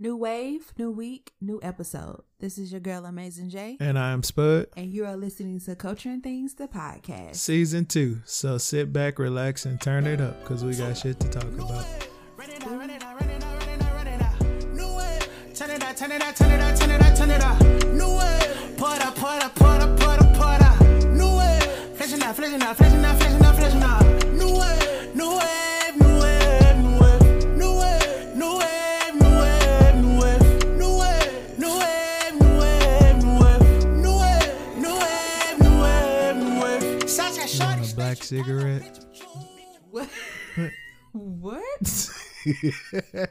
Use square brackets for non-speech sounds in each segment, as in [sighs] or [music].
New wave, new week, new episode. This is your girl Amazing J, And I'm Spud. and you are listening to Culture and Things, the podcast. Season two. So sit back, relax, and turn it up because we got shit to talk about. Run it out, run it out, run it out, black cigarette? What? what? [laughs]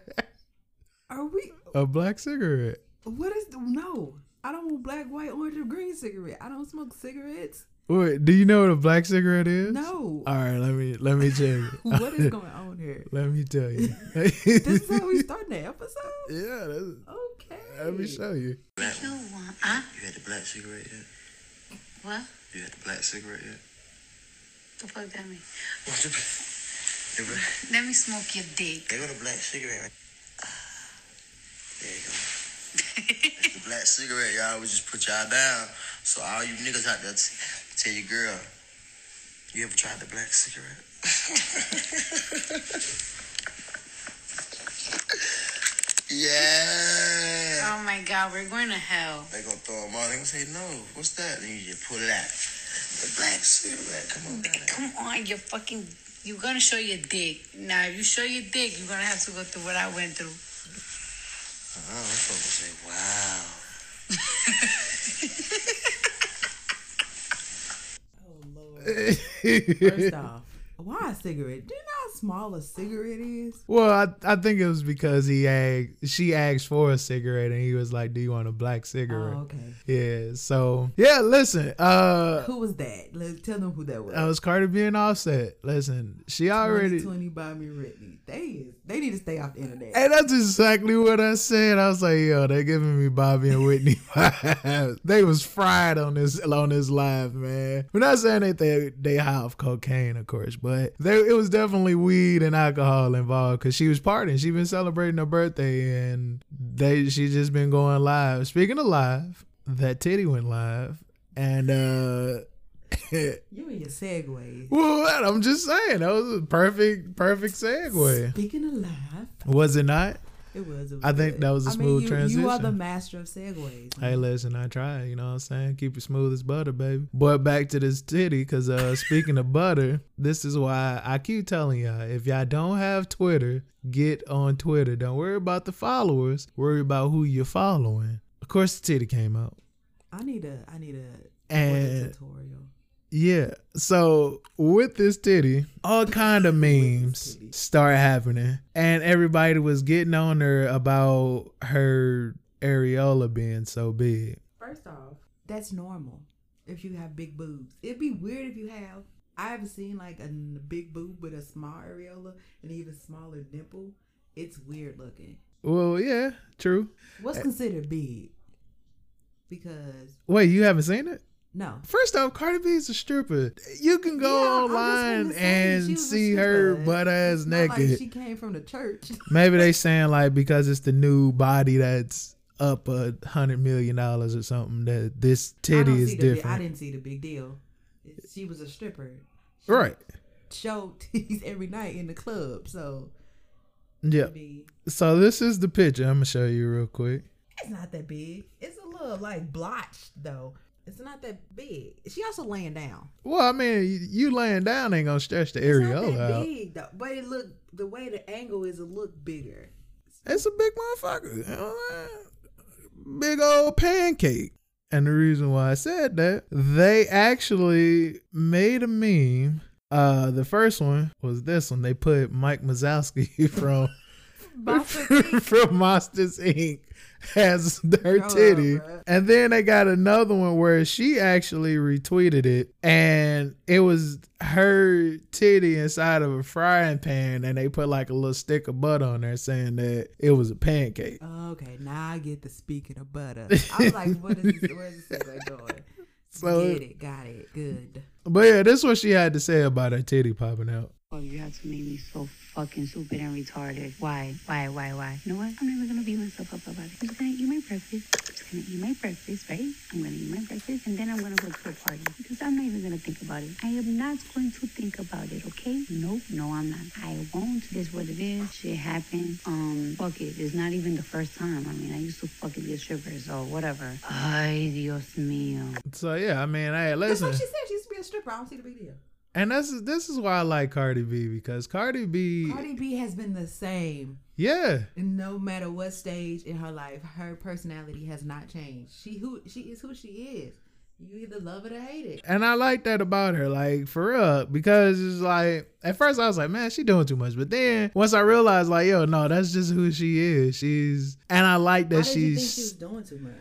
Are we? a black cigarette. What is? The, no, I don't want black, white, orange, or green cigarette. I don't smoke cigarettes. Wait, do you know what a black cigarette is? No. All right, let me let me tell you. [laughs] what is going on here? [laughs] let me tell you. This is how we start the episode. yeah, that's, Okay. let me show you. You want, huh? You had the black cigarette yet? What? You had the black cigarette yet? The fuck that mean? What's the, Let me smoke your dick. they got a black cigarette. Right? Ah, there you go. That's the black cigarette. Y'all would just put y'all down. So all you niggas out there tell your girl, you ever tried the black cigarette? [laughs] yeah. Oh my god, we're going to hell. They gonna throw them on. They gonna say no. What's that? Then you just pull it out. The black cigarette. Come on, down. Come on, you're fucking. You're gonna show your dick. Now, if you show your dick, you're gonna have to go through what I went through. Oh, them folks say, wow. [laughs] Oh, First off, why a cigarette? Do you know how small a cigarette is? well, I I think it was because he asked she asked for a cigarette and he was like, "Do you want a black cigarette?" Oh, okay. Yeah. So yeah, listen. Uh, Who was that? Let's tell them who that was. that was Cardi B and Offset. Listen, she already. 20 by me Whitney. They is they need to stay off the internet. Hey, that's exactly what I said. I was like, yo, they giving me Bobby and Whitney [laughs] they was fried on this on this live, man. We're not saying that they they high off cocaine, of course, but they, it was definitely weed and alcohol involved because she was partying. She been celebrating her birthday and they she just been going live. Speaking of live, that titty went live and uh [laughs] You and your segues. well, I'm just saying that was a perfect perfect segue. Speaking of live, Was it not? It was. It was I think good. that was a I mean, smooth you, You are the transition. master of segues. Hey, listen, I try. You know what I'm saying? Keep it smooth as butter, baby. But back to this titty, because uh, [laughs] speaking of butter, this is why I keep telling y'all if y'all don't have Twitter, get on Twitter. Don't worry about the followers. Worry about who you're following. Of course, the titty came out. I need a. I need a. And- tutorial. Yeah. So with this titty, all kind of memes start happening, and everybody was getting on her about her areola being so big. First off, that's normal. If you have big boobs, it'd be weird if you have. I haven't seen like a big boob with a small areola and even smaller nipple. It's weird looking. Well, yeah, true. What's eh. considered big? Because Wait, you haven't seen it? No, First off, Cardi B is a stripper. You can go Yeah, online gonna say, she and see her butt ass not like naked. she came from the church. [laughs] Maybe they saying like because it's the new body that's up a hundred million dollars or something that this titty is the big- I different. didn't see the big deal. She was a stripper. She Right. Showed [laughs] titties every night in the club, so Yeah. So this is the picture. I'm gonna show you real quick. It's not that big. It's a little like blotched though. It's not that big. She also laying down. Well, I mean, you- laying down ain't gonna stretch the areola out. big though. But it look the way the angle is, it look bigger. It's a big motherfucker. You know what I'm saying? Big old pancake. And the reason why I said that, they actually made a meme. Uh, the first one was this one. They put Mike Wazowski [laughs] from [laughs] from Monsters Inc. has her Grow titty. bruh. and then they got another one where she actually retweeted it and it was her titty inside of a frying pan and they put like a little stick of butter on there saying that it was a pancake. Okay, now I get the speaking of butter. [laughs] I was like, what is this? Where's this segue going? [laughs] So- get it, got it, good. But yeah, this is what she had to say about her titty popping out. Oh, you have to make me so fucking stupid and retarded. Why? Why? Why? Why? You know what? I'm never gonna beat myself up about it. I'm just gonna eat my breakfast. I'm just gonna eat my breakfast, right? I'm gonna eat my breakfast and then I'm gonna go to a party because I'm not even gonna think about it. I am not going to think about it, okay? Nope, no, I'm not. I won't. It is what it is. Shit happened. Um, fuck it. It's not even the first time. I mean, I used to fucking be a stripper, so whatever. Ay, Dios mío. So yeah, I mean, hey, listen. That's listen, what she said. She used to be a stripper. I don't see the big deal. And this is this is why I like Cardi B because Cardi B, Cardi B has been the same. yeah, no matter what stage in her life, her personality has not changed. She who she is who she is. You either love it or hate it. and I like that about her, like for real, because it's like at first I was like, man, she doing too much, but then once I realized, like, yo, no, that's just who she is. She's and I like that think she was she's doing too much?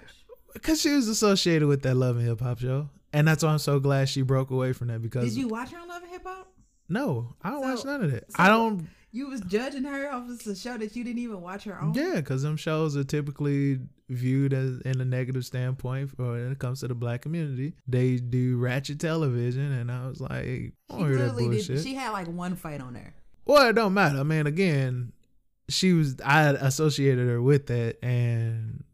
because she was associated with that Love and Hip Hop show, and that's why I'm so glad she broke away from that because Did you watch her on Love and Hip Hop? no, I don't So- watch none of that. so- I don't. You was judging her off of a show that you didn't even watch her on. Yeah, because them shows are typically viewed as in a negative standpoint for when it comes to the black community. They do ratchet television, and I was like, I She don't hear that bullshit. did. She had like one fight on there. well, it don't matter. I mean, again, she was I associated her with that, and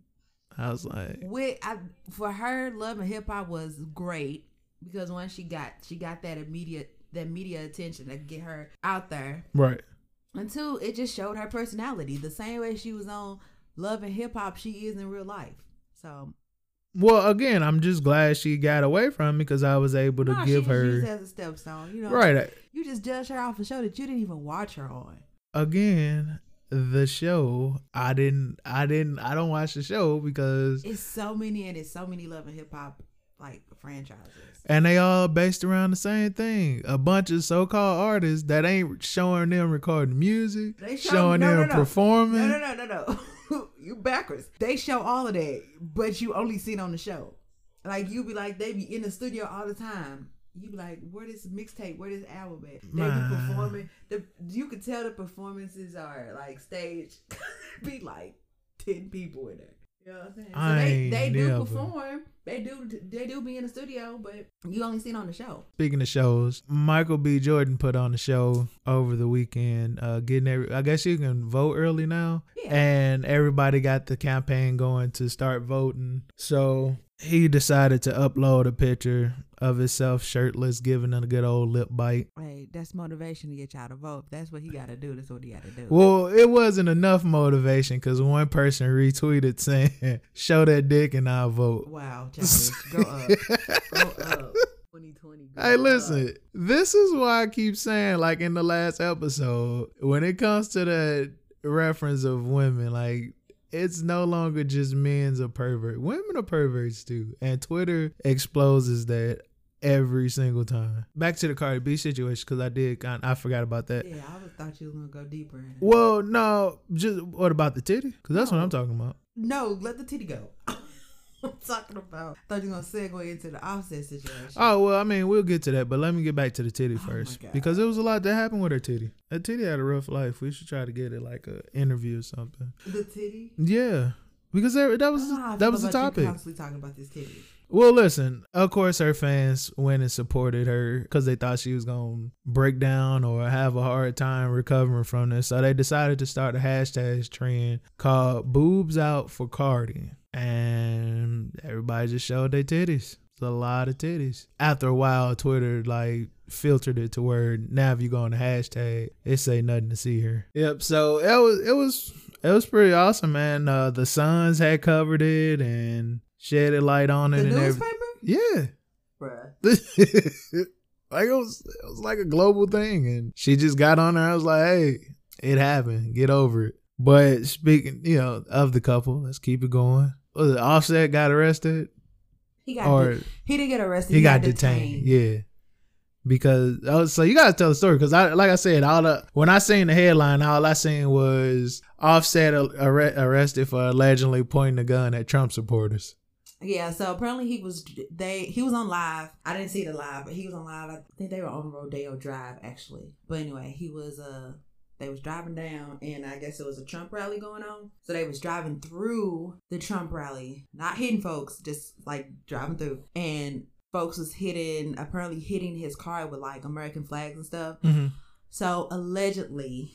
I was like, With I, for her, Love and Hip Hop was great because once she got she got that immediate that media attention to get her out there. right. And two, it just showed her personality. The same way she was on Love and Hip Hop, she is in real life. So Well, again, I'm just glad she got away from me because I was able to no, give she just used it her as a stepstone. You know, right. You just judged her off a show that you didn't even watch her on. Again, the show I didn't, I didn't, I don't watch the show because It's so many and it's so many Love and Hip Hop like franchises. and they all based around the same thing. A bunch of so-called artists that ain't showing them recording music, They show- showing no, them no, no. performing. No, no, no, no, no. [laughs] you backwards. They show all of that, but you only see it on the show. Like you be like, they be in the studio all the time. You be like, where this mixtape, where this album at? They be performing. The you could tell the performances are like stage. [laughs] be like ten people in there. You know what I'm saying? So I they ain't they do never. perform. They do they do be in the studio, but you only see it on the show. Speaking of shows, Michael B. Jordan put on a show over the weekend. Uh, getting every, I guess you can vote early now, Yeah. and everybody got the campaign going to start voting. So he decided to upload a picture of himself shirtless, giving it a good old lip bite. Hey, that's motivation to get y'all to vote. If that's what he got to do. That's what he got to do. Well, it wasn't enough motivation because one person retweeted saying, [laughs] "Show that dick and I'll vote." Wow, [laughs] childish. Grow up. Grow up. 2020. grow Hey, up. listen, this is why I keep saying, like in the last episode, when it comes to that reference of women, like it's no longer just men's a pervert. Women are perverts too. And Twitter exposes that every single time. Back to the Cardi B situation, because I did kind I forgot about that. Yeah, I thought you was gonna go deeper. In it. Well, no, just what about the titty? Because that's what I'm talking about. No, let the titty go. [laughs] I'm talking about. I thought you were gonna segue into the offset situation. Oh well, I mean we'll get to that, but let me get back to the titty Oh, first God. because there was a lot that happened with her titty. Her titty had a rough life. We should try to get it like a interview or something. the titty. Yeah, because there, that was ah, I that was the topic. Constantly talking about this titty. Well, listen, of course her fans went and supported her because they thought she was gonna break down or have a hard time recovering from this. So they decided to start a hashtag trend called "Boobs Out for Cardi," and everybody just showed their titties. It's a lot of titties. After a while, Twitter like filtered it to where now if you go on the hashtag, it say nothing to see her. Yep. So it was it was it was pretty awesome, man. Uh, the Suns had covered it and shed a light on The it and newspaper, everything. bruh. Yeah. [laughs] like it was it was like a global thing and she just got on there. I was like, hey, it happened. Get over it. But speaking, you know, of the couple, let's keep it going. Was it Offset got arrested? He got. Or- de- he didn't get arrested. he, got, detained. Yeah. Because oh, so you gotta tell the story because I like I said all the when I seen the headline all I seen was Offset arre- arrested for allegedly pointing a gun at Trump supporters. Yeah, so apparently he was they he was on live. I didn't see the live, but he was on live. I think they were on Rodeo Drive actually. But anyway, he was uh they was driving down and I guess it was a Trump rally going on. So they was driving through the Trump rally, not hitting folks, just like driving through. And folks was hitting apparently hitting his car with like American flags and stuff. Mm-hmm. So allegedly,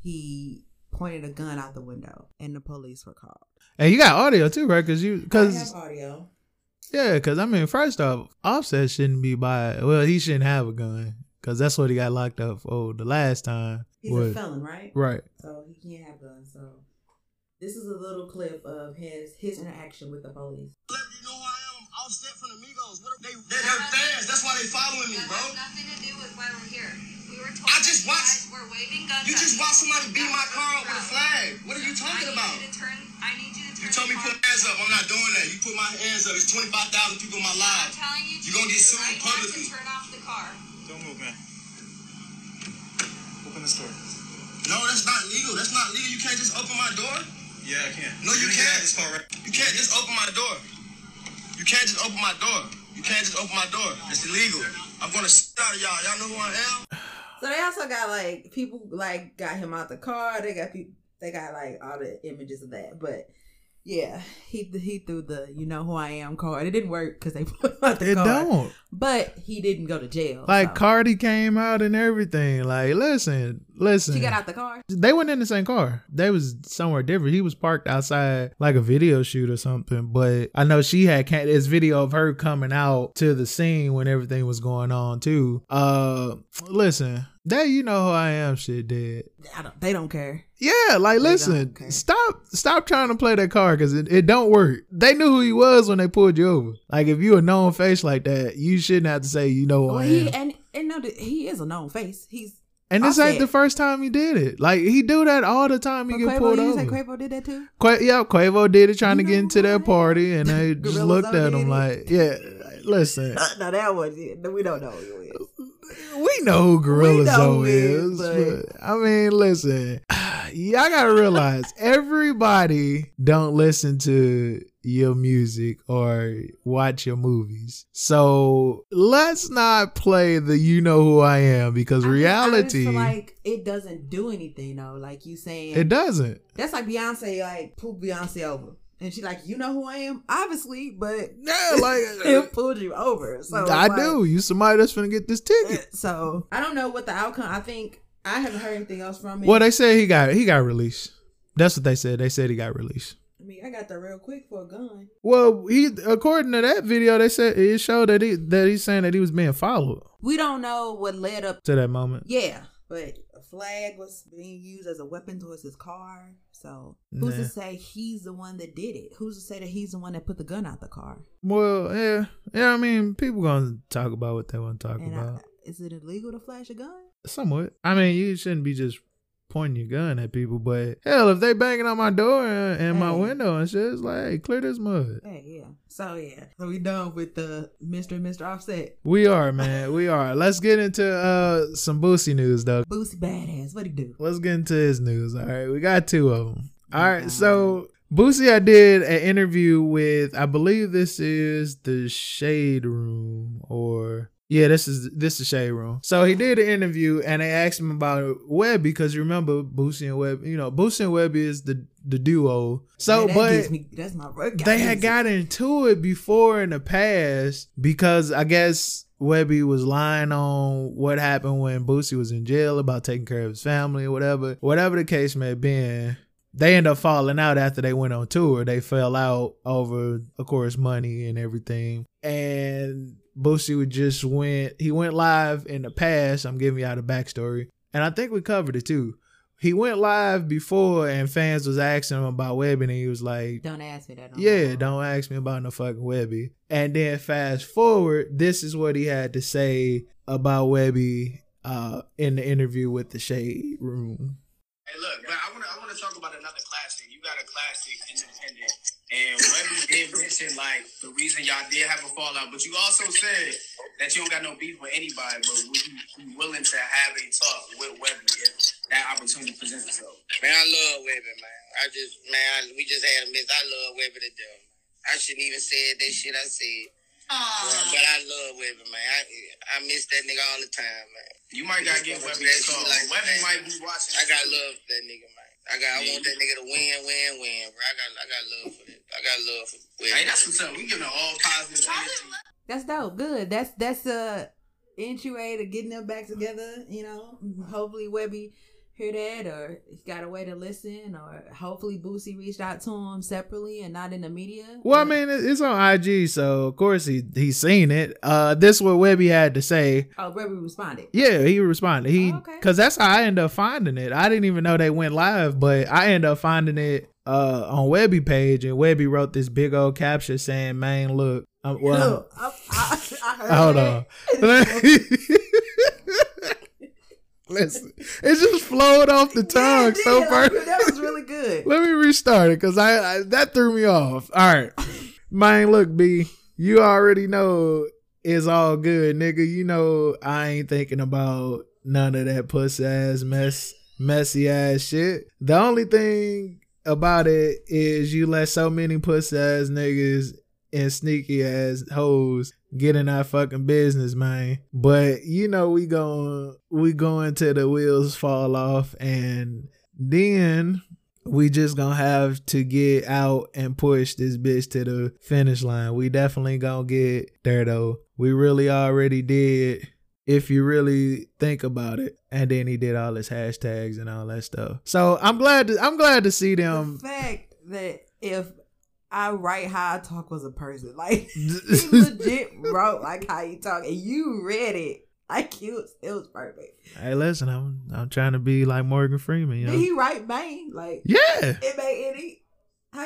he pointed a gun out the window, and the police were called. And you got audio too, right? Because you, I because have audio. yeah, because I mean, first off, Offset shouldn't be by. Well, he shouldn't have a gun because that's what he got locked up for the last time. He's was- a felon, right? Right. So he can't have guns. So this is a little clip of his his interaction with the police. Let you know who I am. I'm offset from the Migos. What they, they, they're fans. That's why they following me, bro. nothing to do with why we're here. We were I just watched- guys were waving guns. You just watched somebody beat my car up with a flag. What are you talking need about? You, to turn, I need you to turn You told me put car- hands up. I'm not doing that. You put my hands up. It's 25,000 people in my I'm live. telling you, You gonna get sued right publicly. Turn off the car. Don't move, man. Open the store. No, that's not legal. That's not legal. You can't just open my door. Yeah, I can. No, you can can't. this car right. You can't just open my door. You can't just open my door. You can't just open my door. It's illegal. I'm gonna shit out of y'all. Y'all know who I am? So they also got like people like got him out the car. They got people. They got like all the images of that. But yeah, he he threw the you know who I am card. It didn't work because they [laughs] put him out the It car. don't. But he didn't go to jail. Like so. Cardi came out and everything. Like, listen, listen. She got out the car. They weren't in the same car. They was somewhere different. He was parked outside like a video shoot or something. But I know she had this video of her coming out to the scene when everything was going on too. Uh, listen, that you know who I am. Shit, dead. I don't, they don't care. Yeah, like They listen, stop, stop trying to play that card because it, it don't work. They knew who he was when they pulled you over. Like if you a known face like that, you shouldn't have to say you know who Well, I am. and and no, he is a known face. He's And this ain't the first time he did it. Like he do that all the time. He but get Quavo. pulled You over. say Quavo did that too? Qua- yeah, Quavo did it trying You to get into that party, and they [laughs] just looked at him like, yeah, listen, uh, no, that was it. We don't know who it is. we know who Gorilla Zoe is. is, But, I mean, listen, [sighs] y'all gotta realize everybody don't listen to your music or watch your movies. So let's not play the you know who I am because I just- I just reality feel like it doesn't do anything though. Like you saying, it doesn't. that's like Beyonce. Like pulled Beyonce over, and she like, you know who I am, obviously, but Yeah, like [laughs] it pulled you over. So I like- do. You somebody that's gonna get this ticket. Uh, so I don't know what the outcome. I think I haven't heard anything else from it. Well, they said he got he got released. That's what they said. They said he got released. I I got there real quick for a gun. Well, he according to that video, they said it showed that he that he's saying that he was being followed We don't know what led up. to that moment. Yeah, but a flag was being used as a weapon towards his car. So who's Nah. to say he's the one that did it? Who's to say that he's the one that put the gun out the car? Well, yeah, yeah. I mean, people gonna talk about what they want to talk And about. I, is it illegal to flash a gun? Somewhat. I mean, you shouldn't be just pointing your gun at people, but hell, if they banging on my door and, and my window and shit, it's like, hey, clear this mud. Hey, yeah. So yeah. So we done with the Mr. and Mr. Offset. We are, man. We are. Let's get into uh some Boosie news, though. Boosie badass. What he do? Let's get into his news. All right, we got two of them. All right, so Boosie, I did an interview with, I believe this is the Shade Room, or yeah, this is this is Shade Room. So he did an interview, and they asked him about Webbie because you remember Boosie and Webbie, you know, Boosie and Webbie is the the duo. So, Man, that but gives me, that's my they had got into it before in the past because I guess Webbie was lying on what happened when Boosie was in jail about taking care of his family or whatever. Whatever the case may have been, they ended up falling out after they went on tour. They fell out over, of course, money and everything. And Boosie would just went he went live in the past. I'm giving y'all the backstory. And I think we covered it too. He went live before and fans was asking him about Webbie and he was like, Don't ask me that. no yeah, more. don't ask me about no fucking Webbie. And then fast forward, this is what he had to say about Webbie uh, in the interview with the Shade Room. Hey, look, but I want to I want to talk about another classic. You got a classic, Independent, and Webbie did mention like the reason y'all did have a fallout, but you also said that you don't got no beef with anybody, but would you be willing to have a talk with Webbie if that opportunity presents itself? Man, I love Webbie, man. I just, man, I, we just had a miss. I love Webbie to death. I shouldn't even said that shit I said. But I love Webbie, man. I, I miss that nigga all the time, man. You might gotta get Webbie a call. Webbie might be watching. I got love for that nigga, man. I got, I want that nigga to win, win, win, bro. I got, I got love for that. I got love for Webbie. Hey, that's what's up. We giving her all positive energy. That's dope. Good. That's that's uh entryway to getting them back together. You know, hopefully Webbie hear that, or he got a way to listen, or hopefully Boosie reached out to him separately and not in the media. Well, I mean, it's on IG, so of course he he's seen it. Uh, this is what Webbie had to say. oh, Webbie responded. Yeah, he responded. He Oh, okay. because that's how I ended up finding it. I didn't even know they went live, but I ended up finding it uh on Webbie page, and Webbie wrote this big old caption saying, "Man, look, I'm, well, Look, [laughs] I, I, I heard hold that. on." [laughs] [laughs] Listen, it just flowed off the tongue it so perfect. [laughs] That was really good. Let me restart it because I, I that threw me off. All right, [laughs] man. Look, B, you already know it's all good, nigga. You know I ain't thinking about none of that pussy ass mess, messy ass shit. The only thing about it is you let so many pussy ass niggas and sneaky ass hoes get in our fucking business, man. But you know we going we going till the wheels fall off and then we just gonna have to get out and push this bitch to the finish line. We definitely gonna get there though. We really already did. If you really think about it, and then he did all his hashtags and all that stuff. So I'm glad. To, I'm glad to see them. the fact that if I write how I talk was a person, [laughs] like he [laughs] legit wrote like how you talk, and you read it like it was it was perfect. Hey, listen, I'm I'm trying to be like Morgan Freeman. You know? Did he write Maine? Like yeah. it made any.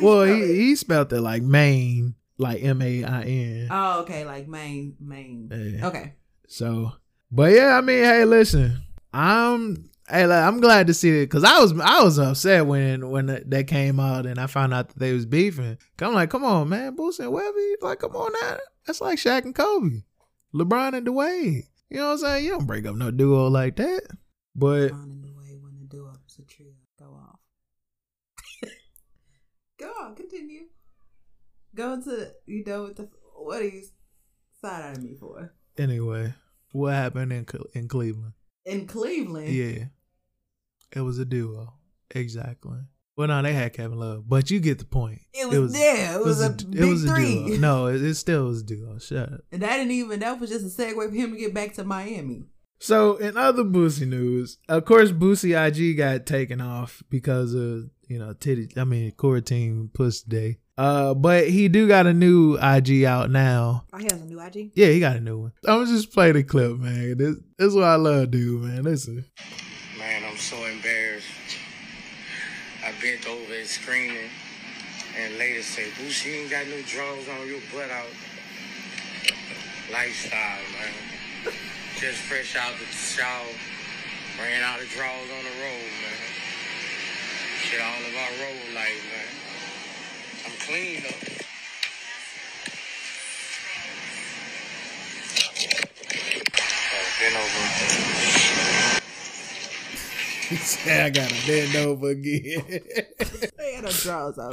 Well, he it? he spelled it like Maine, like M A I N. Oh, okay, like Maine, Maine. Yeah. Okay. So, but yeah, I mean, hey, listen, I'm hey, like, I'm glad to see it because I was I was upset when when that came out and I found out that they was beefing. I'm like, come on, man, Boosie and Webbie, like, come on now, that's like Shaq and Kobe, LeBron and Dwyane. You know what I'm saying? You don't break up no duo like that. But On in the way when the duo is a trio. Go off. [laughs] Go on, continue. Go to you know what the what are you side eyeing me for? anyway, what happened in in Cleveland? In Cleveland. Yeah, it was a duo, exactly. Well, no, they had Kevin Love, but you get the point. It was, yeah, it was, a, big three. duo. No, it, it still was a duo. Shut up. And that didn't even that was just a segue for him to get back to Miami. So, in other Boosie news, of course, Boosie IG got taken off because of you know titty. I mean, core team puss day. Uh, but he do got a new IG out now. Oh, he has a new IG. Yeah, he got a new one. I'm just play the clip, man. This, this is what I love, dude, man. Listen. Man, I'm so embarrassed. I bent over and screaming, and later say, Boosie, you ain't got no drawers on your butt out. Lifestyle, man. Just fresh out the shower, ran out of drawers on the road, man. Shit all about road life, man. I'm clean though. Bend over. Said, I gotta bend over again. [laughs] They had no drawers on.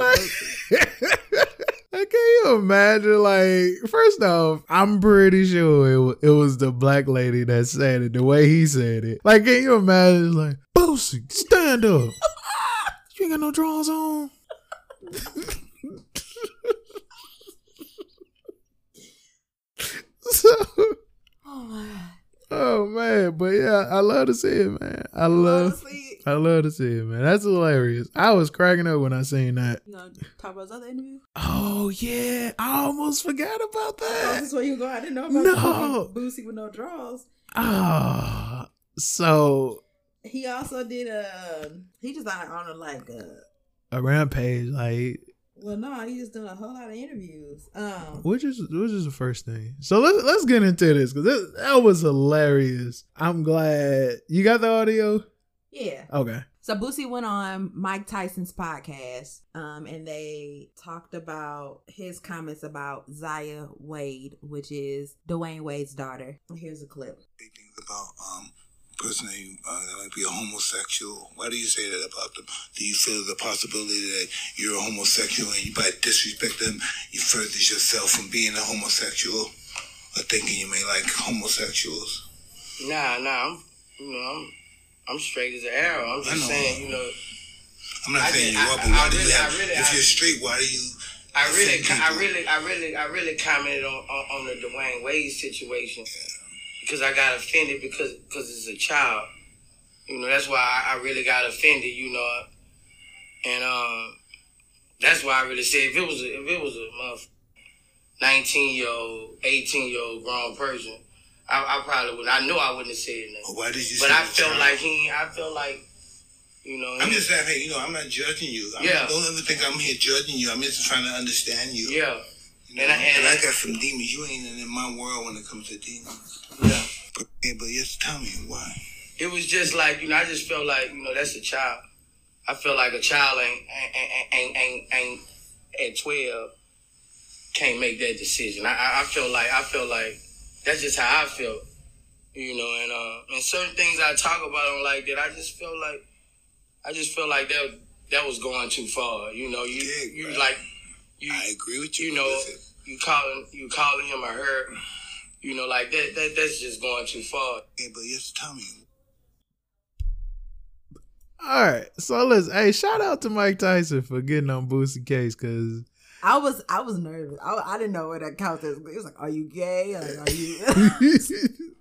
Can you imagine? Like, first off, I'm pretty sure it, it was the black lady that said it the way he said it. Like, can you imagine? Like, Boosie, stand up. [laughs] you ain't got no drawers on. [laughs] so, oh my. Oh man, but yeah, I love to see it, man. I love, Honestly, I love to see it, man. That's hilarious. I was cracking up when I seen that. you talk about other interview? Oh yeah, I almost forgot about Oh, that. this is where you go. I didn't know about No. Boosie with no drawers. Ah, so He also did a. He just on on like a. a rampage, like Well, no, he just doing a whole lot of interviews. Um, which is which is the first thing. So let's let's get into this because that was hilarious. I'm glad you got the audio. yeah. Okay, So Boosie went on Mike Tyson's podcast, um, and they talked about his comments about Zaya Wade, which is Dwyane Wade's daughter. Here's a clip. big things about um person that, you, uh, that might be a homosexual. Why do you say that about them? Do you feel the possibility that you're a homosexual and you by disrespect them, you furthers yourself from being a homosexual or thinking you may like homosexuals? Nah, nah, I'm, you know, I'm, I'm straight as an arrow. I'm I just saying, you know, I'm not I saying did- you I- are, but I why do you have? I really- if I- you're straight, why do you? I really, I really, I really, I really commented on, on, on the Dwyane Wade situation because I got offended because because it's a child. You know, that's why I, I really got offended. You know, and um, that's why I really said if it was a, if it was a nineteen year old, eighteen year old grown person, I, I probably would. I know I wouldn't have said nothing. Well, why did you But I felt child? like he. I felt like, you know. I'm just saying, hey, you know, I'm not judging you. I'm Yeah. not, don't ever think I'm here judging you. I'm just trying to understand you. Yeah. You know, And I- and- I got some demons. You ain't in my world when it comes to demons. Yeah. But, but just tell me why. it was just like you know, I just felt like you know that's a child. I feel like a child ain't ain't ain't ain't, ain't at twelve can't make that decision. I, I I feel like I feel like that's just how I feel, you know. And uh, and certain things I talk about on like that, I just feel like I just feel like that that was going too far. You know, you you like you. I agree with you. You know, you calling you calling him or her. You know, like that that that's just going too far. Yeah, but just tell me. All right, so let's. Hey, shout out to Mike Tyson for getting on Boosie case because I was I was nervous. I, I didn't know where that count is. It was like, are you gay? Like, are you? [laughs]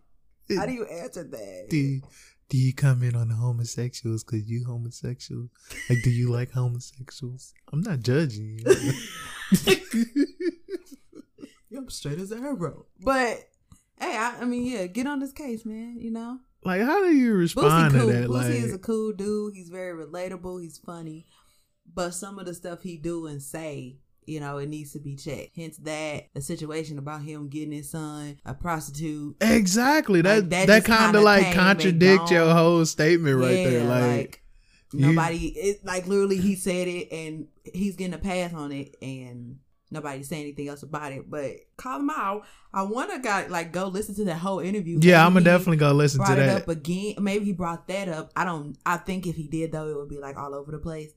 [laughs] How do you answer that? [laughs] do you, comment on the homosexuals because you homosexual? Like, do you like homosexuals? I'm not judging you. [laughs] I'm straight as a arrow. But hey, I, I mean, yeah, get on this case, man. You know, like, how do you Boosie respond cool. to that? Boosie Like, is a cool dude. He's very relatable. He's funny, but some of the stuff he do and say, you know, it needs to be checked. Hence that the situation about him getting his son a prostitute. exactly that Like, that that, kind kinda like contradict your whole statement right there. Yeah, Like, you- nobody, it, like literally, he said it, and he's getting a pass on it, and nobody saying anything else about it. But call him out. I want to got like go listen to that whole interview. yeah, I'm gonna definitely go listen to that. up again. Maybe he brought that up. I don't. I think if he did though, it would be like all over the place.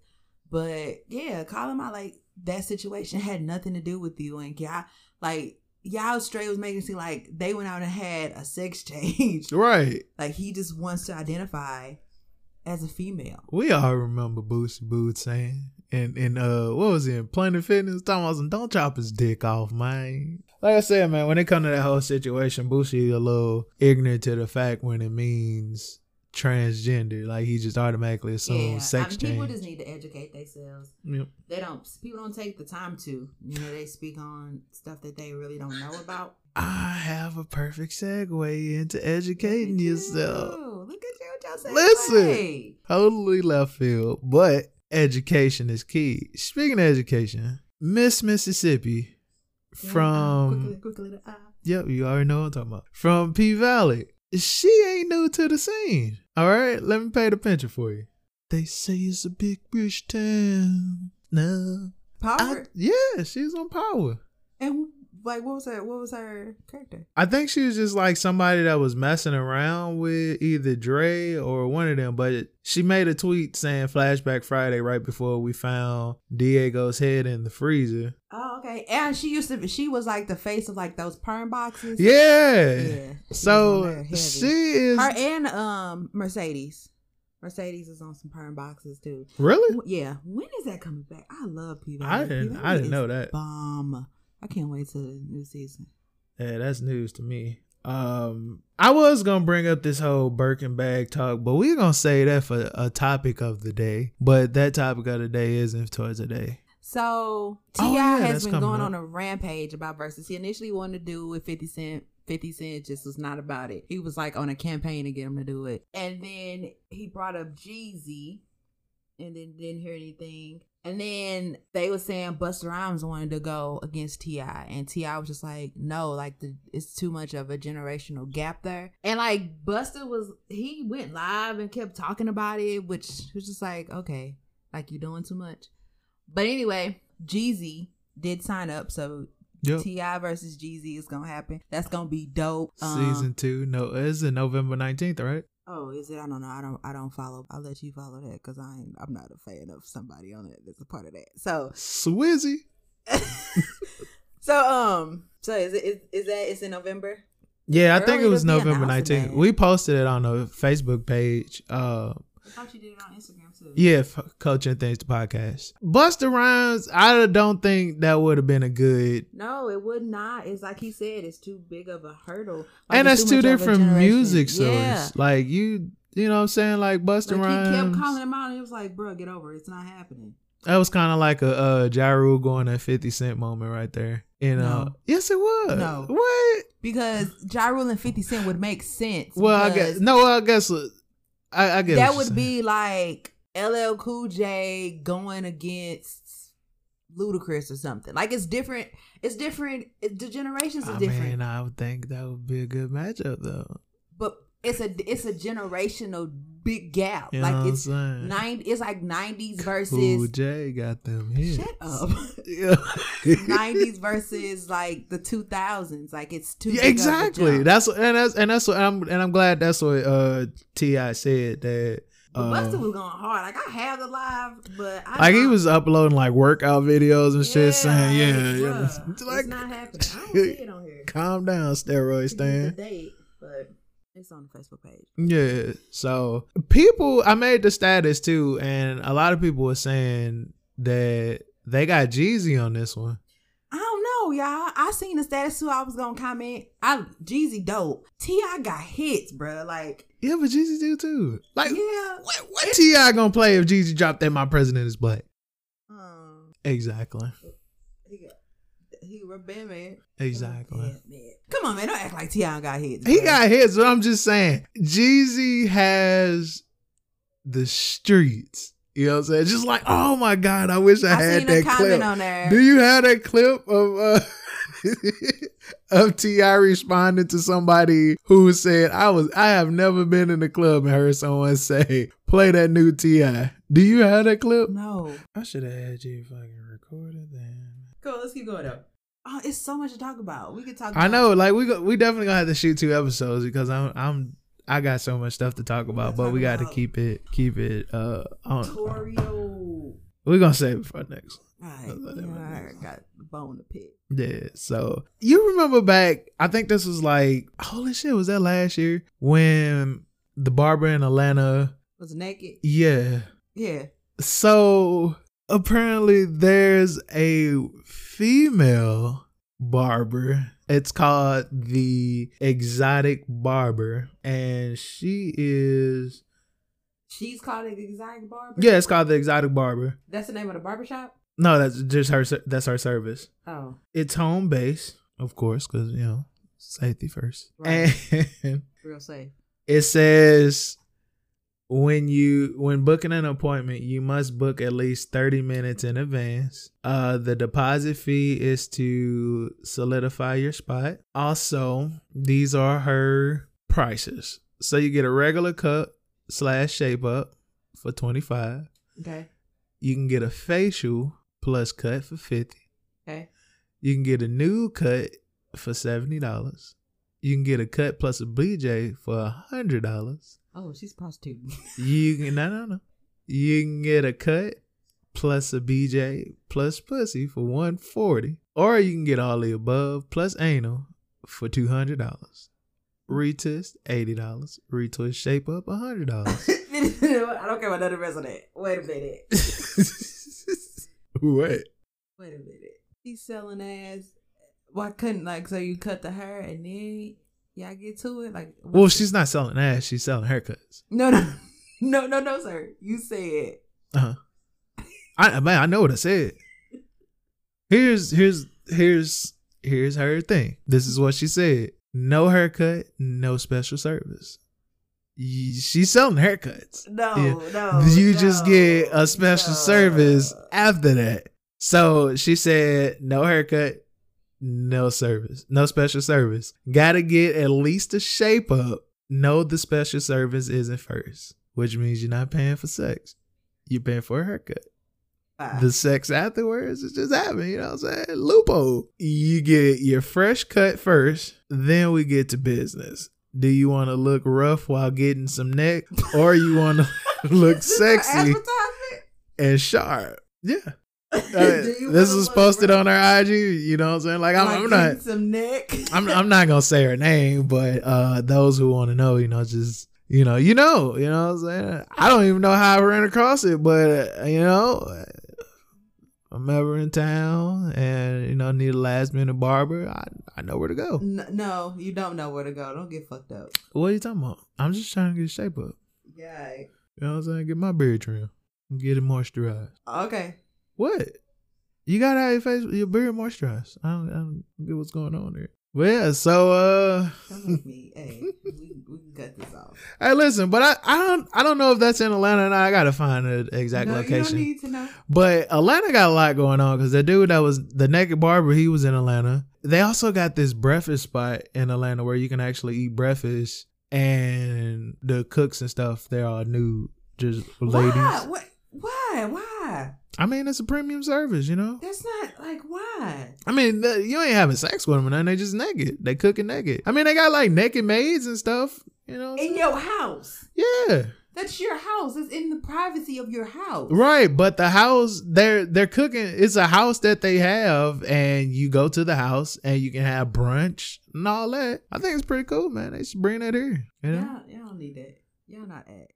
But yeah, call him out. Like that situation had nothing to do with you, and y'all like y'all straight was making it seem like they went out and had a sex [laughs] change. Right. Like he just wants to identify as a female. We all remember Boosie Boo saying, and and uh, what was it? in Planet Fitness, talking about some, don't chop his dick off, man. Like I said, man, when it comes to that whole situation, Boosie a little ignorant to the fact when it means transgender. Like he just automatically assumes yeah, sex I mean, change. people just need to educate themselves. Yep. They don't. People don't take the time to. You know, they speak on stuff that they really don't know about. I have a perfect segue into educating yourself. Look at you segue. Listen, totally left field, but education is key. Speaking of education, Miss Mississippi uh, from Quickly, quickly, the eye. Yep, you already know what I'm talking about. From P Valley. She ain't new to the scene. All right, let me paint the picture for you. They say it's a big rich town. No. Power. Yeah, she's on power. and like, what was her? What was her character? I think she was just like somebody that was messing around with either Dre or one of them, but she made a tweet saying Flashback Friday right before we found Diego's head in the freezer. Oh, okay. And she used to. She was like the face of like those perm boxes. Yeah. Yeah. So she is her and um Mercedes. Mercedes is on some perm boxes too. Really? Yeah. When is that coming back? I love people. I didn't- I didn't know that. Bomb. I can't wait to the new season. Yeah, that's news to me. Um, I was gonna bring up this whole Birkin bag talk, but we're gonna say that for a topic of the day. But that topic of the day isn't towards the day. So T.I. Oh, yeah, has been going up. on a rampage about Verzuz. He initially wanted to do with Fifty Cent. Fifty Cent just was not about it. He was like on a campaign to get him to do it, and then he brought up Jeezy, and then didn't hear anything. And then they were saying Busta Rhymes wanted to go against T.I., and T.I. was just like, no, like the it's too much of a generational gap there. And like Busta was, he went live and kept talking about it, which was just like, okay, like you're doing too much. But anyway, Jeezy did sign up, so Yep. T.I. versus Jeezy is gonna happen. That's gonna be dope. Um, Season two, no, it's in November nineteenth, right? Oh, is it? I don't know. I don't. I don't follow. I'll let you follow that because I ain't. I'm not a fan of somebody on it that's a part of that. So, Swizzy. [laughs] so um, so is it? Is, is that? It's in November. Yeah, I think it was November nineteenth. We posted it on the Facebook page. Uh, I thought you did it on Instagram too. Yeah, f- Culture and Things, the podcast. Busta Rhymes, I don't think that would have been a good. No, it would not. It's like he said, it's too big of a hurdle. Like, and that's too two much of a different music sources. Yeah. Like you, you know what I'm saying? Like Busta Like he Rhymes. kept calling him out, and it was like, "Bro, get over it. It's not happening." that was kind of like a uh, Ja going at 50 Cent moment right there. You know? No. Yes, it was. No. What? Because Ja Rule and Fifty Cent would make sense. Well, I guess no. Well, I guess uh, I, I guess that would be like LL Cool J going against Ludacris or something. Like it's different. It's different. It, the generations are I different. mean, I would think that would be a good matchup though. but it's a it's a generational big gap. You like it's nine. It's like nineties versus. Cool J got them hits. Shut up. [laughs] Yeah. 90s versus like the 2000s. Like it's two. Yeah, big of a exactly. That's and that's and that's what I'm and I'm glad that's what uh T.I. said that. Uh, Busta was going hard. Like I have the live, but I like he don't- was uploading like workout videos and shit, saying, "Yeah, yeah, [laughs] it's it's like not happening. I don't see it on here. [laughs] calm down, steroid stand." date, but it's on the Facebook page. Yeah. So people, I made the status too, and a lot of people were saying that they got Jeezy on this one. I don't know, y'all. I seen the status too. I was gonna comment. I Jeezy dope. T.I. got hits, bro. Like Yeah, but Jeezy do too. Like, yeah, what, what T.I. gonna play if Jeezy dropped that "My President Is Black"? um, Exactly. got he bad man. Exactly. Bad. Come on, man. Don't act like T.I. got hits. He got hits, but I'm just saying, Jeezy has the streets. You know what I'm saying? Just like, oh my God, I wish I, I had seen a that comment clip. Do you have that clip of uh [laughs] of T.I. responding to somebody who said, I was I have never been in a club and heard someone say, play that new Ti. Do you have that clip? No. I should have had you fucking recorded then. Go, let's keep going up. Oh, it's so much to talk about. We could talk. I know, like we go, we definitely gonna have to shoot two episodes because I'm I'm I got so much stuff to talk about, but talk we got to keep it keep it uh on. Torio. We're gonna save it for next. All right, yeah, I got the bone to pick. Yeah. So you remember back? I think this was like holy shit. Was that last year when the barber in Atlanta? Was naked. Yeah. Yeah. So apparently there's a female barber. It's called the Exotic Barber, and she is She's called the exotic barber. yeah. It's called the Exotic Barber. That's the name of the barbershop. No, that's just her. That's her service. Oh, It's home base, of course, because you know safety first. Right. [laughs] And real safe. it says when you when booking an appointment you must book at least 30 minutes in advance. Uh the deposit fee is to solidify your spot. Also these are her prices. So you get a regular cut slash shape up for 25 Okay. you can get a facial plus cut for 50 Okay. you can get a new cut for $70 you can get a cut plus a bj for $100 Oh, she's prostitute. you can no no no. You can get a cut plus a BJ plus pussy for one forty, or you can get all the above plus anal for two hundred dollars. Retest eighty dollars. Retwist shape up hundred dollars. [laughs] [laughs] I don't care about none of the rest of that. Wait a minute. [laughs] what? Wait a minute. He's selling ass. Why couldn't like so you cut the hair and then y'all get to it? Like Well, she's not selling ass. She's selling haircuts. no no [laughs] no no no sir. You said Uh huh. I man, I know what I said. Here's here's here's here's her thing. This is what she said. No haircut, no special service. She's selling haircuts. no Yeah. no. you just get a special no. service after that. So she said, no haircut, no service, no special service. Gotta get at least a shape up. No, the special service isn't first, which means you're not paying for sex. You're paying for a haircut. Ah. The sex afterwards is just happening, you know what I'm saying? Lupo. You get your fresh cut first, then we get to business. Do you want to look rough while getting some neck, or you want to [laughs] look This is her sexy and sharp? Yeah. [laughs] Uh, this was posted on her IG. You know what I'm saying? Like I'm, Like I'm not. some neck. [laughs] I'm, I'm not gonna say her name, but uh, those who want to know, you know, just you know, you know, you know what I'm saying? I don't even know how I ran across it, but uh, you know, I'm ever in town and you know need a last minute barber, I I know where to go. No, you don't know where to go. Don't get fucked up. What are you talking about? I'm just trying to get shape up. Yeah. You know what I'm saying? Get my beard trimmed. Get it moisturized. Okay. What? You gotta have your face, your beard moisturized. I don't, I don't get what's going on there. Well, yeah, so uh, me. hey, we, we can cut this off. [laughs] hey, listen, but I, I don't, I don't know if that's in Atlanta. And I gotta find the exact no, location. you don't need to know. But Atlanta got a lot going on because the dude that was the naked barber, he was in Atlanta. They also got this breakfast spot in Atlanta where you can actually eat breakfast, and the cooks and stuff they're all nude, just ladies. Why? What? Why? Why? I mean, it's a premium service, you know. That's not like why. I mean, you ain't having sex with them or nothing. They just naked. They cooking naked. I mean, they got like naked maids and stuff. You know. In your house. Yeah. That's your house. It's in the privacy of your house. Right, but the house they're they're cooking. It's a house that they have, and you go to the house and you can have brunch and all that. I think it's pretty cool, man. They should bring that here. You know. Y'all, y'all don't need that. Y'all not act.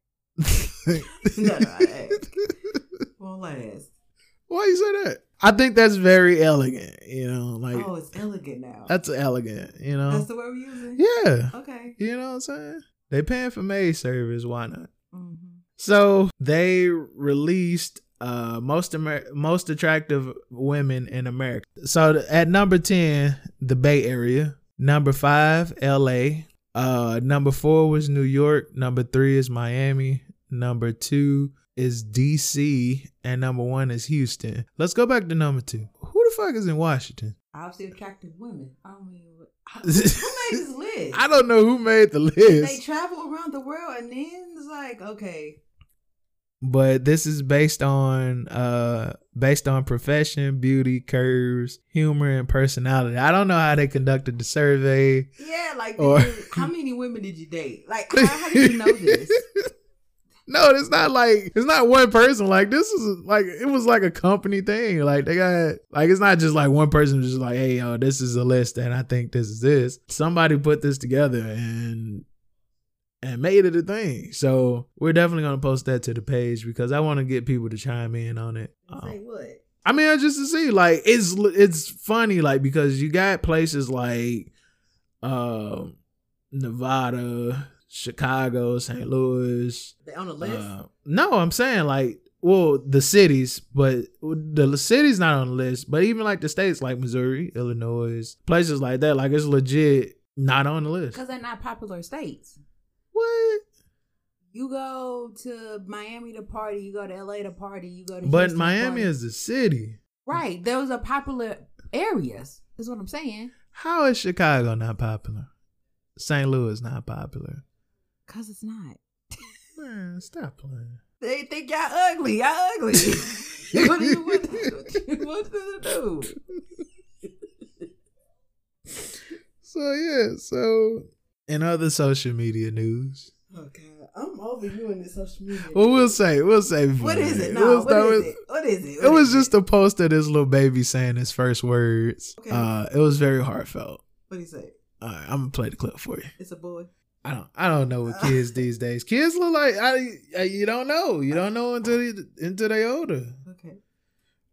no, no, act. Last. Why you say that? I think that's very elegant. You know, like oh, it's elegant now. that's elegant. You know. That's the word we're using. yeah. Okay. You know what I'm saying? They paying for maid service. Why not? Mm-hmm. So they released uh most Amer- most attractive women in America. So at number 10, the Bay Area, number 5, LA, uh number 4 was New York, number 3 is Miami, number 2 is DC, and number 1 is Houston. Let's go back to number 2. Who the fuck is in Washington? Obviously attractive women. I don't mean, [laughs] who made this list? I don't know who made the list. They travel around the world and then it's like, okay, but this is based on uh based on profession, beauty, curves, humor, and personality. I don't know how they conducted the survey. yeah, like, Or- how many women did you date? Like, how, how did you know [laughs] this? No, it's not like it's not one person. Like this is like it was like a company thing. Like they got like it's not just like one person just like, hey yo, this is a list and I think this is this. Somebody put this together and and made it a thing. So we're definitely gonna post that to the page because I want to get people to chime in on it. Um, Say what? I mean, just to see, like, it's it's funny, like, because you got places like uh, Nevada, Chicago, St. Louis. They on the list? Uh, no, I'm saying like, well, the cities, but the cities not on the list. But even like the states, like Missouri, Illinois, places like that, like it's legit not on the list. Because they're not popular states. What? You go to Miami to party, you go to LA to party, you go to But Houston Miami is the city. right. Those are popular areas. Is what I'm saying. How is Chicago not popular? St. Louis not popular. Cause it's not. Man, stop playing. They think y'all ugly. Y'all ugly. [laughs] [laughs] what do you want, what want them to do? So yeah, so in other social media news, Okay, I'm over you in this social media. well, we'll say, we'll say. what is it? We'll No, what start is it? What is it? It What was is just a post of this little baby saying his first words. Okay. Uh, it was very heartfelt. What do you say? All right, I'm gonna play the clip for you. It's a boy. I don't, I don't know what kids [laughs] these days. Kids look like I, you don't know. You don't know until they, until they older. Okay.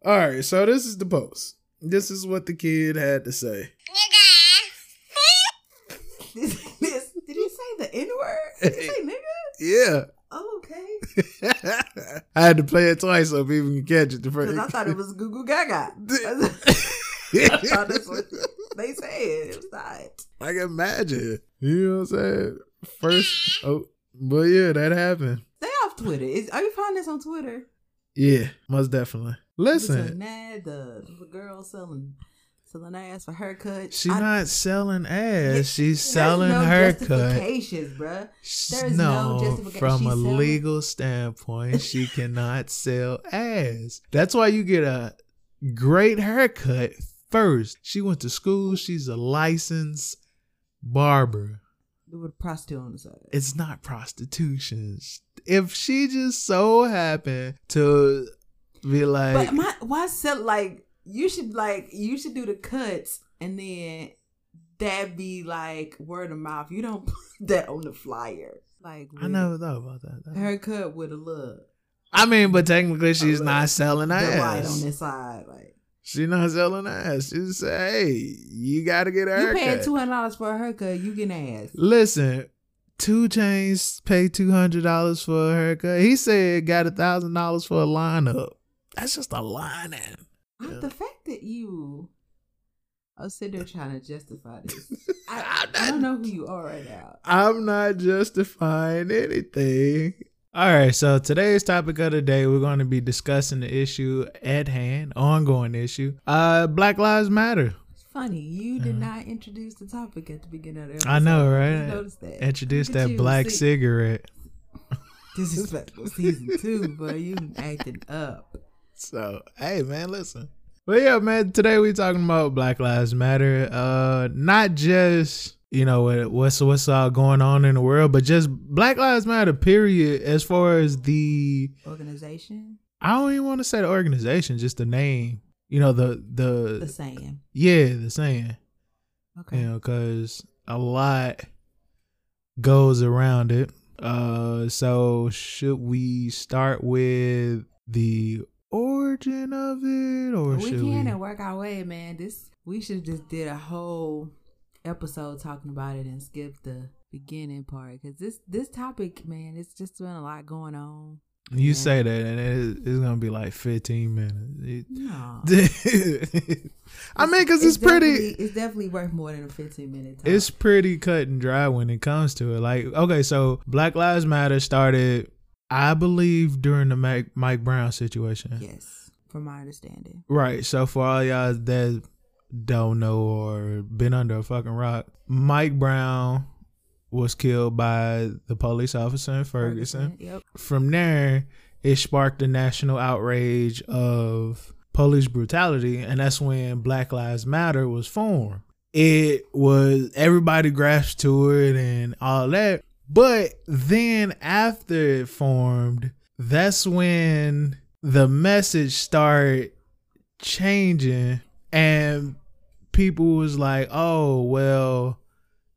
All right, so this is the post. This is what the kid had to say. This, [laughs] did he say the N word? Did he say nigga? Yeah. Oh, okay. [laughs] I had to play it twice so people can catch it the first. Because I thought it was Goo Goo Gaga. I thought [laughs] [laughs] that's what they said. It was not. I can imagine. You know what I'm saying? First, [laughs] oh, but yeah, that happened. Stay off Twitter. Is, are you finding this on Twitter? Yeah, most definitely. Listen, the, the girl selling selling ass for haircuts. she's not selling ass. Yeah, she's selling no haircut. justifications, bruh. There is no no, justification. from She's a selling- legal standpoint, she cannot sell ass. That's why you get a great haircut first. She went to school. She's a licensed barber. With a prostitute on the side. It's not prostitution. If she just so happened to be like, But my why sell like you should like you should do the cuts and then that be like word of mouth. You don't [laughs] put that on the flyer. Like I never thought about that. haircut with a look. I mean, but technically, she's not selling The light on ass. this side, like She's not selling ass. She just say, "Hey, you got to get a you paying two hundred dollars for a haircut, you getting ass. Listen, 2 Chainz pay two hundred dollars for a haircut. He said got a thousand dollars for a lineup. That's just a line in. Uh, The fact that you are sitting there trying to justify this, [laughs] I, I don't know who you are right now. I'm not justifying anything. All right, so today's topic of the day, we're going to be discussing the issue at hand, ongoing issue. Uh, Black Lives Matter. It's funny you did not introduce the topic at the beginning of the episode. I know, right? noticed that. Introduce that you, black see- cigarette. Disrespectful season two, but you acting up. So, hey man, listen. But yeah, man, today we talking about Black Lives Matter. Uh not just, you know, what's what's all going on in the world, but just Black Lives Matter period as far as the Organization, I don't even want to say the organization, just the name. You know, the the, the saying. yeah, the saying. Okay. You know, cuz a lot goes around it. Uh so should we start with the origin of it or we should can we and work our way, man. This we should just did a whole episode talking about it and skip the beginning part because this this topic, man, it's just been a lot going on. You Yeah. say that, and it, it's gonna be like fifteen minutes. No, [laughs] I mean, because it's, pretty, It's definitely worth more than a fifteen minute. It's pretty cut and dry when it comes to it. Like, okay, so Black Lives Matter started, I believe, during the Mike, Mike Brown situation. yes, from my understanding. Right. So for all y'all that don't know or been under a fucking rock, Mike Brown was killed by the police officer in Ferguson. Yep. From there, it sparked the national outrage of police brutality, and that's when Black Lives Matter was formed. It was everybody grasped to it and all that. But then after it formed, that's when the message started changing and people was like, "Oh, well,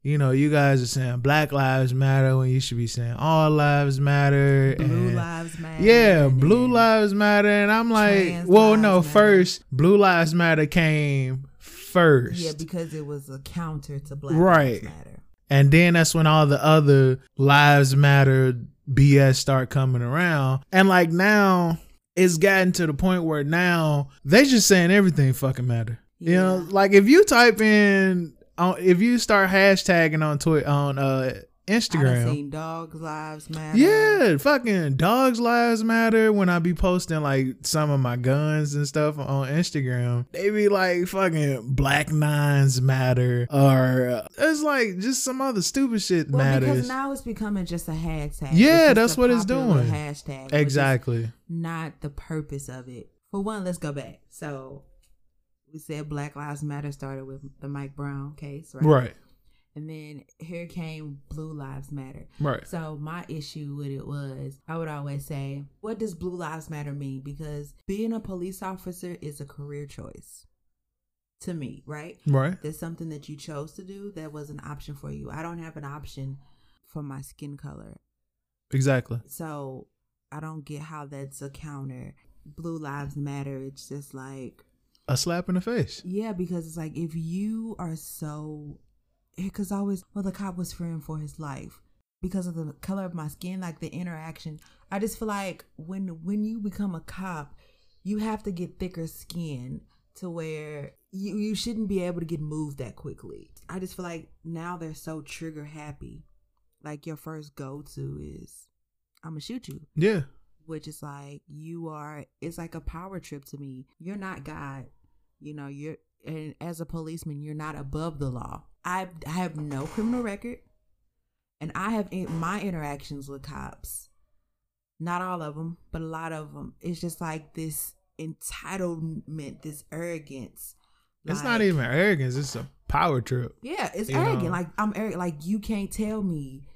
you know, you guys are saying Black Lives Matter when you should be saying All Lives Matter." Blue lives matter. yeah, Blue Lives Matter, and I'm like, well, no, Matter. first Blue Lives Matter came first, Yeah, because it was a counter to Black Right. Lives Matter. and then that's when all the other Lives Matter BS start coming around, and like now it's gotten to the point where now they just saying everything fucking matter. You know, like if you type in, on, if you start hashtagging on Twitter on uh I Instagram, seen dogs lives matter. Yeah, fucking dogs lives matter. When I be posting like some of my guns and stuff on Instagram, they be like fucking black nines matter, or uh, it's like just some other stupid shit Well, because now it's becoming just a hashtag. Yeah, that's what it's doing. Hashtag. Exactly. Not the purpose of it. For one, let's go back. So we said Black Lives Matter started with the Mike Brown case, right? Right. And then here came Blue Lives Matter. Right. So my issue with it was I would always say, what does Blue Lives Matter mean? Because being a police officer is a career choice to me, right? Right. There's something that you chose to do that was an option for you. I don't have an option for my skin color. Exactly. So I don't get how that's a counter. Blue Lives Matter. It's just like, A slap in the face. yeah, because it's like if you are so, because I always, well, the cop was fearing for his life because of the color of my skin, like the interaction. I just feel like when when you become a cop, you have to get thicker skin to where you you shouldn't be able to get moved that quickly. I just feel like now they're so trigger happy. Like your first go to is, I'm gonna shoot you Yeah. which is like you are it's like a power trip to me you're not god you know you're and as a policeman you're not above the law i i have no criminal record and i have in my interactions with cops not all of them but a lot of them it's just like this entitlement this arrogance It's not even arrogance. It's a power trip. yeah, it's arrogant. know? Like I'm arrogant. Like you can't tell me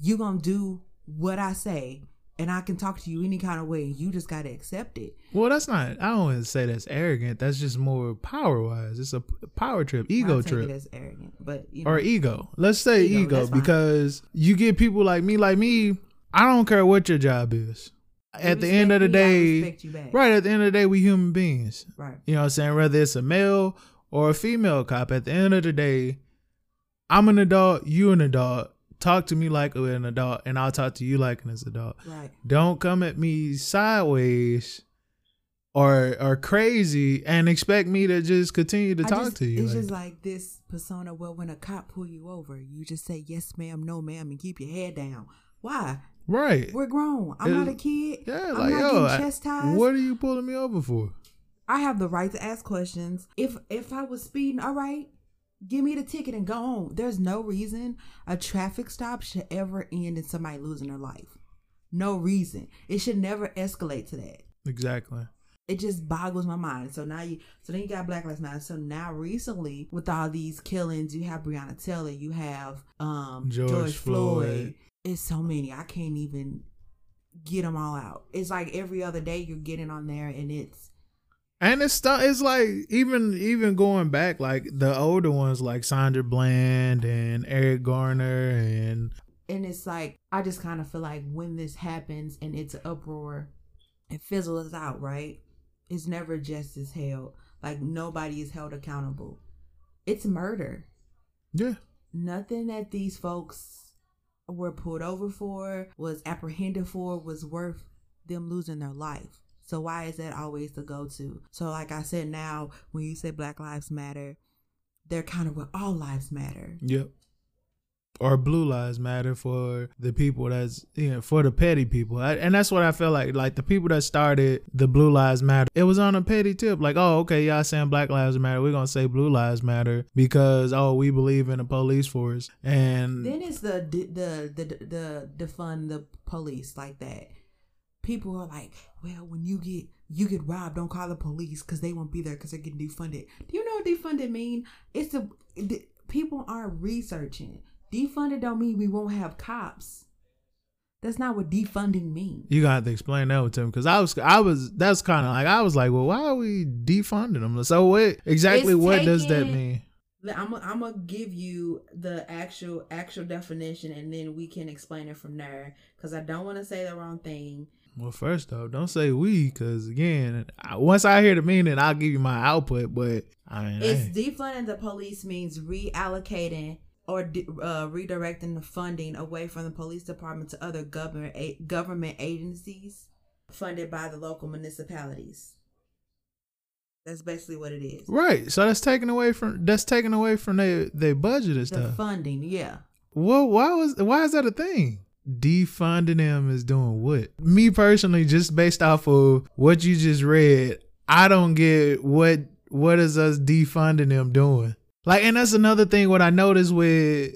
you're gonna do what I say and I can talk to you any kind of way. You just gotta accept it. Well, that's not. I don't want to say that's arrogant. That's just more power wise. It's a power trip, ego trip, as arrogant, but you know, or ego. Let's say Ego, ego, that's because you get people like me, like me. I don't care what your job is. At the end of the me, day, respect you back. right? At the end of the day, we human beings. right. You know what I'm saying? Whether it's a male or a female cop, at the end of the day, I'm an adult, you an adult. Talk to me like an adult, and I'll talk to you like an adult. Right. Don't come at me sideways or or crazy and expect me to just continue to I talk just- to you. It's like just like this persona where when a cop pull you over, you just say yes, ma'am, no, ma'am, and keep your head down. Why? right. We're grown. I'm not a kid. Yeah, I'm like not yo, I- what are you pulling me over for? I have the right to ask questions. If if I was speeding, all right, give me the ticket and go home. There's no reason a traffic stop should ever end in somebody losing their life. No reason. It should never escalate to that. Exactly. It just boggles my mind. So now you, so then you got Black Lives Matter. So now recently, with all these killings, you have Breonna Taylor, you have um George George, Floyd. Floyd. It's so many. I can't even get them all out. It's like every other day you're getting on there, and it's And it's stu- it's like even even going back like the older ones like Sandra Bland and Eric Garner and and it's like I just kind of feel like when this happens and it's an uproar, it fizzles out, right? It's never justice held. Like nobody is held accountable. It's murder. yeah. Nothing that these folks were pulled over for, was apprehended for, was worth them losing their life. So why is that always the go-to? So like I said, now when you say Black Lives Matter, they're kind of where all lives matter. Yep. Or blue lives matter for the people that's you know for the petty people, I, and that's what I feel like. Like the people that started the blue lives matter, it was on a petty tip. Like, oh, okay, y'all saying black lives matter, we're gonna say blue lives matter because oh, we believe in the police force, and Then it's the the the the, the defund the police like that. People are like, well, when you get you get robbed, don't call the police because they won't be there because they're getting defunded. Do you know what defunded mean? It's a the people aren't researching. Defunded don't mean we won't have cops. That's not what defunding means. you got to explain that to him because I was I was that's kind of like I was like, well, why are we defunding them? So what exactly It's what does that mean? I'm I'm gonna give you the actual actual definition and then we can explain it from there because I don't want to say the wrong thing. Well, first off, don't say we, because again, I, once I hear the meaning, I'll give you my output. But I mean, It's defunding the police means reallocating or uh, redirecting the funding away from the police department to other government a- government agencies funded by the local municipalities. That's basically what it is. right. So that's taken away from that's taken away from their their budget and The stuff. funding, yeah. well, why was why is that a thing? Defunding them is doing what? Me personally, just based off of what you just read, I don't get what what is us defunding them doing. Like, and that's another thing. What I noticed with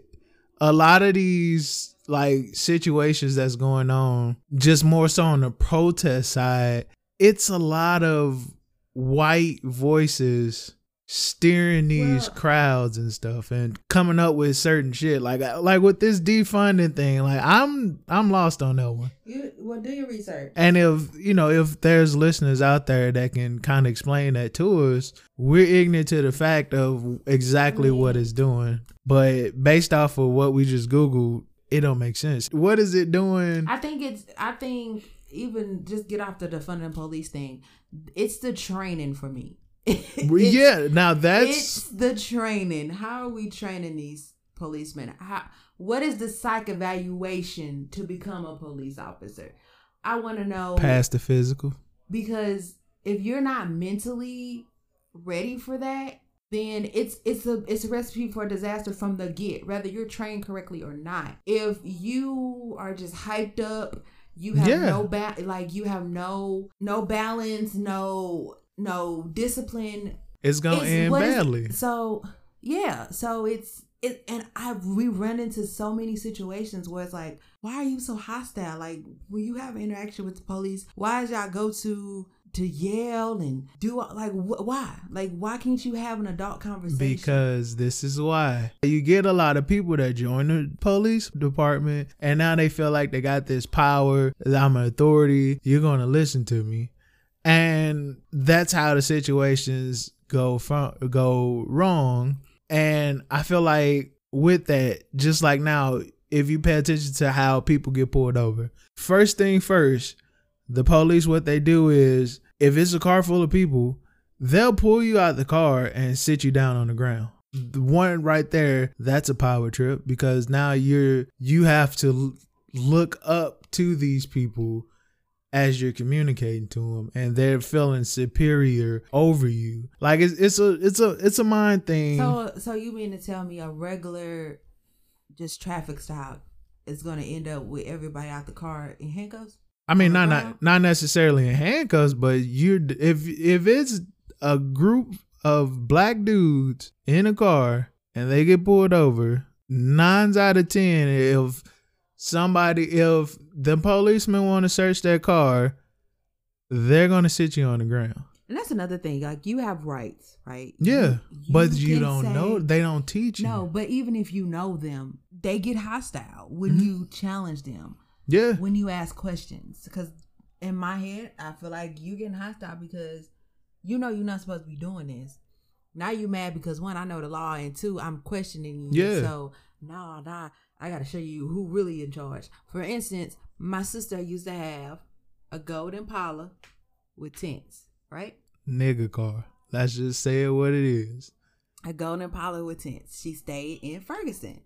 a lot of these like situations that's going on, just more so on the protest side, it's a lot of white voices steering these Well- crowds and stuff and coming up with certain shit like like with this defunding thing like i'm i'm lost on that one You well, do your research. and if you know if there's listeners out there that can kind of explain that to us we're ignorant to the fact of exactly mm-hmm. what it's doing but based off of what we just googled it don't make sense what is it doing I think it's. I think even just get off the defunding police thing. It's the training for me. It's- yeah now it's that's the training. How are we training these policemen? How what is the psych evaluation to become a police officer? I want to know past the physical because if you're not mentally ready for that, then it's it's a it's a recipe for disaster from the get, whether you're trained correctly or not. If you are just hyped up, you have Yeah. no ba- like you have no no balance, no no discipline. it's gonna It's- end badly so yeah, so it's it, and I we run into so many situations where it's like, why are you so hostile? Like when you have interaction with the police, why is y'all go to to yell and do like wh- why? Like why can't you have an adult conversation? Because this is why. You get a lot of people that join the police department and now they feel like they got this power, that I'm an authority, you're going to listen to me. And that's how the situations go from go wrong. And I feel like with that, just like now, if you pay attention to how people get pulled over, first thing first, the police what they do is if it's a car full of people, they'll pull you out the car and sit you down on the ground. The one right there, that's a power trip because now you're you have to look up to these people as you're communicating to them and they're feeling superior over you. Like it's it's a it's a it's a mind thing. So so you mean to tell me a regular just traffic stop is gonna end up with everybody out the car in handcuffs? I mean, not ground? not not necessarily in handcuffs, but you're if if it's a group of black dudes in a car and they get pulled over, nines out of ten, if somebody if the policemen want to search their car, they're gonna sit you on the ground. And that's another thing. Like you have rights, right? Yeah, but you don't say- know. They don't teach you. No, but even if you know them, they get hostile when Mm-hmm. you challenge them. Yeah. When you ask questions, because in my head, I feel like you getting hostile because you know you're not supposed to be doing this. Now you mad because one, I know the law, and two, I'm questioning you. Yeah. So nah, nah, I gotta show you who really in charge. For instance, my sister used to have a gold Impala with tents, right? Nigga car. Let's just say it what it is. a golden Impala with tents. She stayed in Ferguson.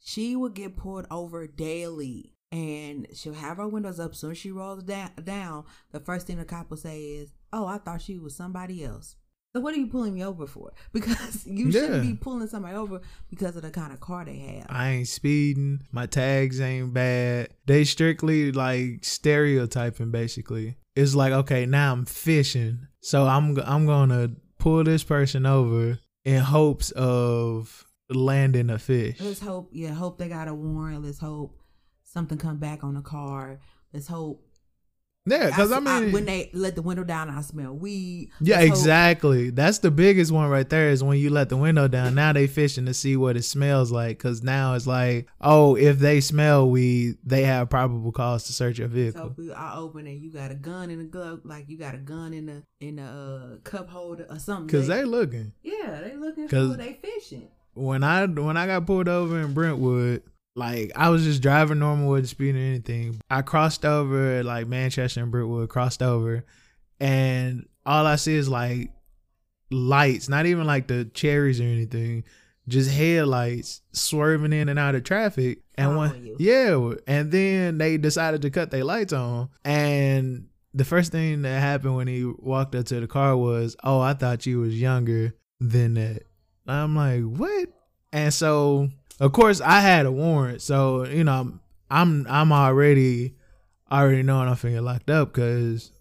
She would get pulled over daily, and she'll have her windows up. Soon as she rolls da- down, the first thing the cop will say is, "Oh, I thought she was somebody else." So what are you pulling me over for? [laughs] Because you shouldn't be pulling somebody over because of the kind of car they have. I ain't speeding. My tags ain't bad. They strictly like stereotyping basically. It's like, okay, now I'm fishing. So I'm I'm going to pull this person over in hopes of landing a fish. Let's hope, yeah, hope they got a warrant. Let's hope something come back on the car. Let's hope. Yeah, cuz I mean when they let the window down, I smell weed. Yeah, exactly. That's the biggest one right there is when you let the window down. Now they fishing to see what it smells like cuz now it's like, oh, if they smell weed, they have probable cause to search your So vehicle. if we are open and you got a gun in the glove, like you got a gun in the in the uh, cup holder or something. Cuz they looking. yeah, they looking for they fishing. when I when I got pulled over in Brentwood, like I was just driving normal, wasn't speeding or anything. I crossed over like Manchester and Brentwood, crossed over, and all I see is like lights, not even like the cherries or anything, just headlights swerving in and out of traffic. And one, Following you. yeah, and then they decided to cut their lights on, and the first thing that happened when he walked up to the car was, "Oh, I thought you was younger than that." I'm like, "What?" And so, of course, I had a warrant, so you know, I'm I'm, already already knowing I'm finna get locked up because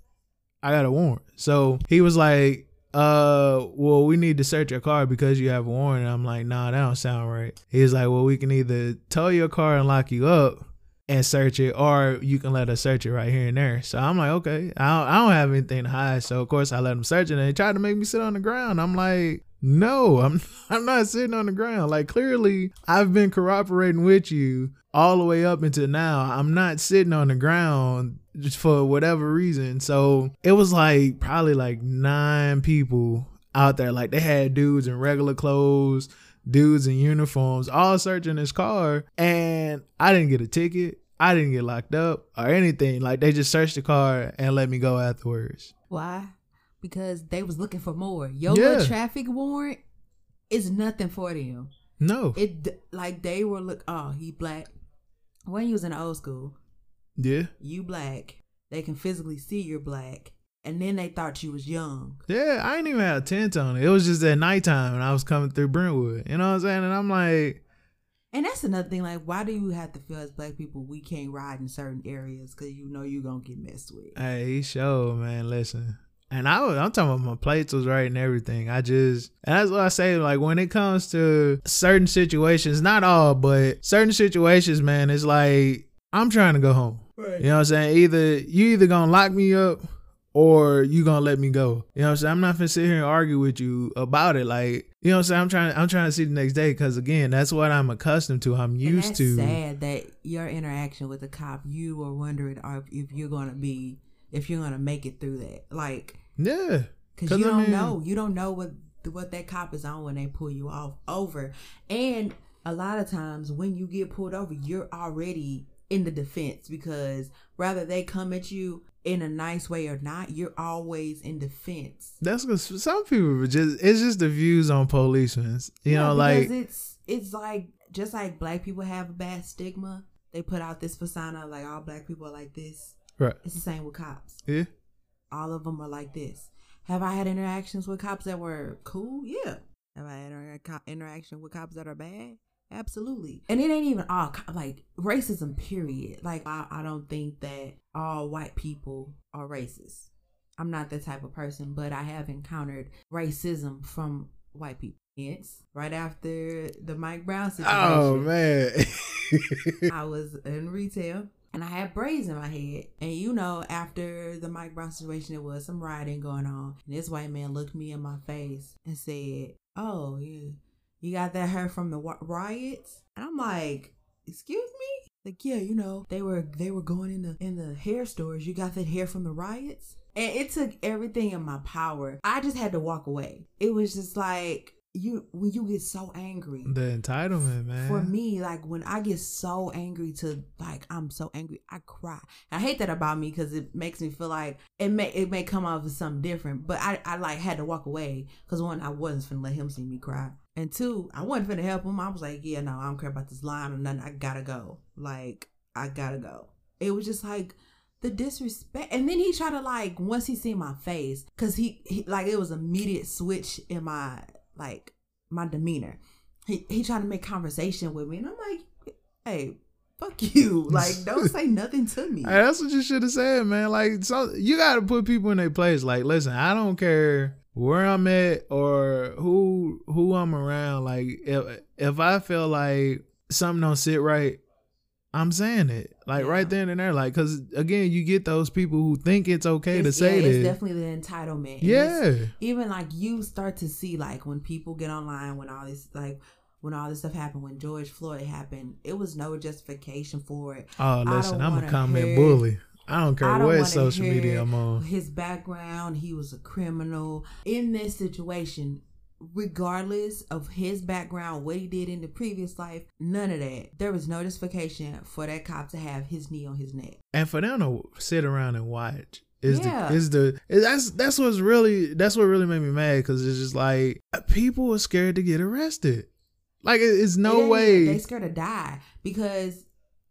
I got a warrant. So he was like, uh, well, we need to search your car because you have a warrant. And I'm like, nah, that don't sound right. He's like, well, we can either tow your car and lock you up and search it, or you can let us search it right here and there. So I'm like, okay, I don't, I don't have anything to hide. So of course I let them search it, and they tried to make me sit on the ground. I'm like, no, I'm [laughs] I'm not sitting on the ground. Like clearly, I've been cooperating with you all the way up until now. I'm not sitting on the ground just for whatever reason. So it was like probably like nine people out there. Like they had dudes in regular clothes, dudes in uniforms, all searching his car. And I didn't get a ticket. I didn't get locked up or anything. Like they just searched the car and let me go afterwards. Why? Because they was looking for more. Your Yeah. traffic warrant is nothing for them. No. It like they were look. Oh, he black. When you was in the old school, Yeah. you black. They can physically see you're black, and then they thought you was young. Yeah, I ain't even had a tent on it. It was just at nighttime and I was coming through Brentwood. You know what I'm saying? And I'm like, And that's another thing. Like, why do you have to feel as black people we can't ride in certain areas because you know you're gonna get messed with? Hey, show man. Listen. And I was, I'm talking about my plates was right and everything. I just, and that's what I say. Like when it comes to certain situations, not all, but certain situations, man, it's like I'm trying to go home. Right. You know what I'm saying? Either you either gonna lock me up or you gonna let me go. You know what I'm saying? I'm not gonna sit here and argue with you about it. Like, you know what I'm saying? I'm trying I'm trying to see the next day because again, that's what I'm accustomed to. I'm used to sad that your interaction with the cop, you were wondering if, if you're gonna be, if you're gonna make it through that, like, Yeah. because you I don't mean- know, you don't know what what that cop is on when they pull you off over, and a lot of times when you get pulled over, you're already in the defense because rather they come at you in a nice way or not, you're always in defense. That's because some people just it's just the views on policemen. You Yeah, know, like it's it's like just like black people have a bad stigma. They put out this persona like all black people are like this. right. It's the same with cops. Yeah. All of them are like this. Have I had interactions with cops that were cool? Yeah. Have I had inter- uh, co- interaction with cops that are bad? Absolutely. And it ain't even all like racism. Period. Like I, I don't think that all white people are racist. I'm not that type of person, but I have encountered racism from white people. Hence, right after the Mike Brown oh, situation, Oh man. I was in retail and I had braids in my head. And you know, after the Mike Brown situation, there was some rioting going on. And this white man looked me in my face and said, Oh, yeah, you got that hair from the riots? And I'm like, Excuse me? Like, yeah, you know, they were they were going in the in the hair stores. You got that hair from the riots? And it took everything in my power. I just had to walk away. It was just like you when you get so angry the entitlement, man. for me, like when I get so angry to like I'm so angry, I cry. I hate that about me because it makes me feel like it may it may come off as something different. But I I like had to walk away because one I wasn't finna let him see me cry, and two I wasn't finna help him. I was like, yeah, no, I don't care about this line or nothing. I gotta go. Like I gotta go. It was just like the disrespect and then he tried to like once he seen my face because he, he like it was immediate switch in my like my demeanor he, he tried to make conversation with me and i'm like hey fuck you [laughs] like don't say nothing to me Hey, that's what you should have said, man. Like, so you got to put people in their place. Like, listen, I don't care where I'm at or who who I'm around. Like, if if I feel like something don't sit right, I'm saying it. Like right then and there. Like, cause again, you get those people who think it's okay to say yeah, it's definitely the entitlement. Yeah. even like you start to see like when people get online when all this like when all this stuff happened when George Floyd happened, it was no justification for it. Oh, listen, I'm a comment hear- bully. I don't care I don't what social media I'm on. His background, he was a criminal. In this situation, regardless of his background, what he did in the previous life, none of that. There was no justification for that cop to have his knee on his neck. and for them to sit around and watch is Yeah. the is the that's that's what's really that's what really made me mad because it's just like people are scared to get arrested. Like it- it's no Yeah, way. they scared to die because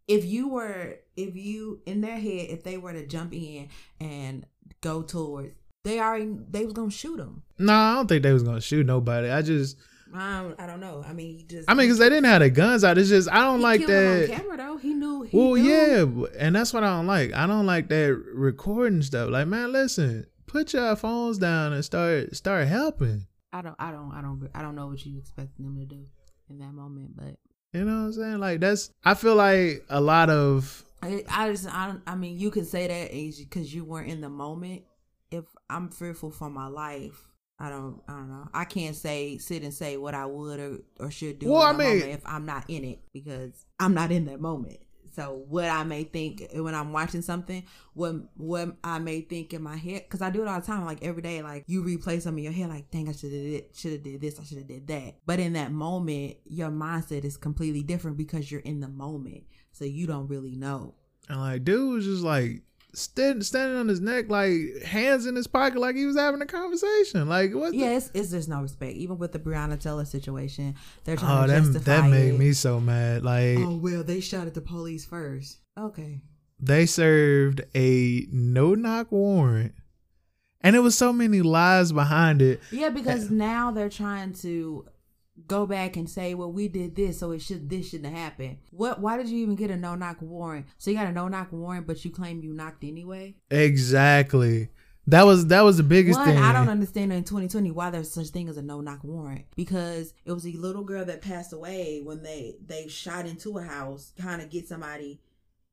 if you were if you in their head if they were to jump in and go towards they already they was gonna shoot him. no, I don't think they was gonna shoot nobody. I just I don't, I don't know. I mean, he just I mean because they didn't have their guns out. It's just I don't like that. on camera though. He knew. He Well, knew. yeah, and that's what I don't like. I don't like that recording stuff. Like, man, listen, put your phones down and start start helping. I don't. I don't. I don't. I don't know what you expecting them to do in that moment, but You know what I'm saying? Like that's I feel like a lot of I, I just. I. I mean, you can say that because you weren't in the moment. If I'm fearful for my life, I don't. I don't know. I can't say sit and say what I would or, or should do. Well, in I mean- moment if I'm not in it because I'm not in that moment. So what I may think when I'm watching something, what what I may think in my head, because I do it all the time, like every day, like you replay some in your head, like dang, I should have did should have did this, I should have did that. But in that moment, your mindset is completely different because you're in the moment, so you don't really know. and like dude was just like stand, standing on his neck, like hands in his pocket, like he was having a conversation. Like what? the- Yeah, it's, it's there's no respect. Even with the Breonna Taylor situation, they're Oh, trying to that justify that made it. me so mad. Like Oh well, they shot at the police first. Okay. they served a no knock warrant, and it was so many lies behind it. Yeah, because now they're trying to go back and say, "Well, we did this, so it should this shouldn't have happened." What? Why did you even get a no knock warrant? So you got a no knock warrant, but you claim you knocked anyway. Exactly. That was that was the biggest One, thing. I don't understand in 2020 why there's such thing as a no knock warrant because it was a little girl that passed away when they they shot into a house trying to get somebody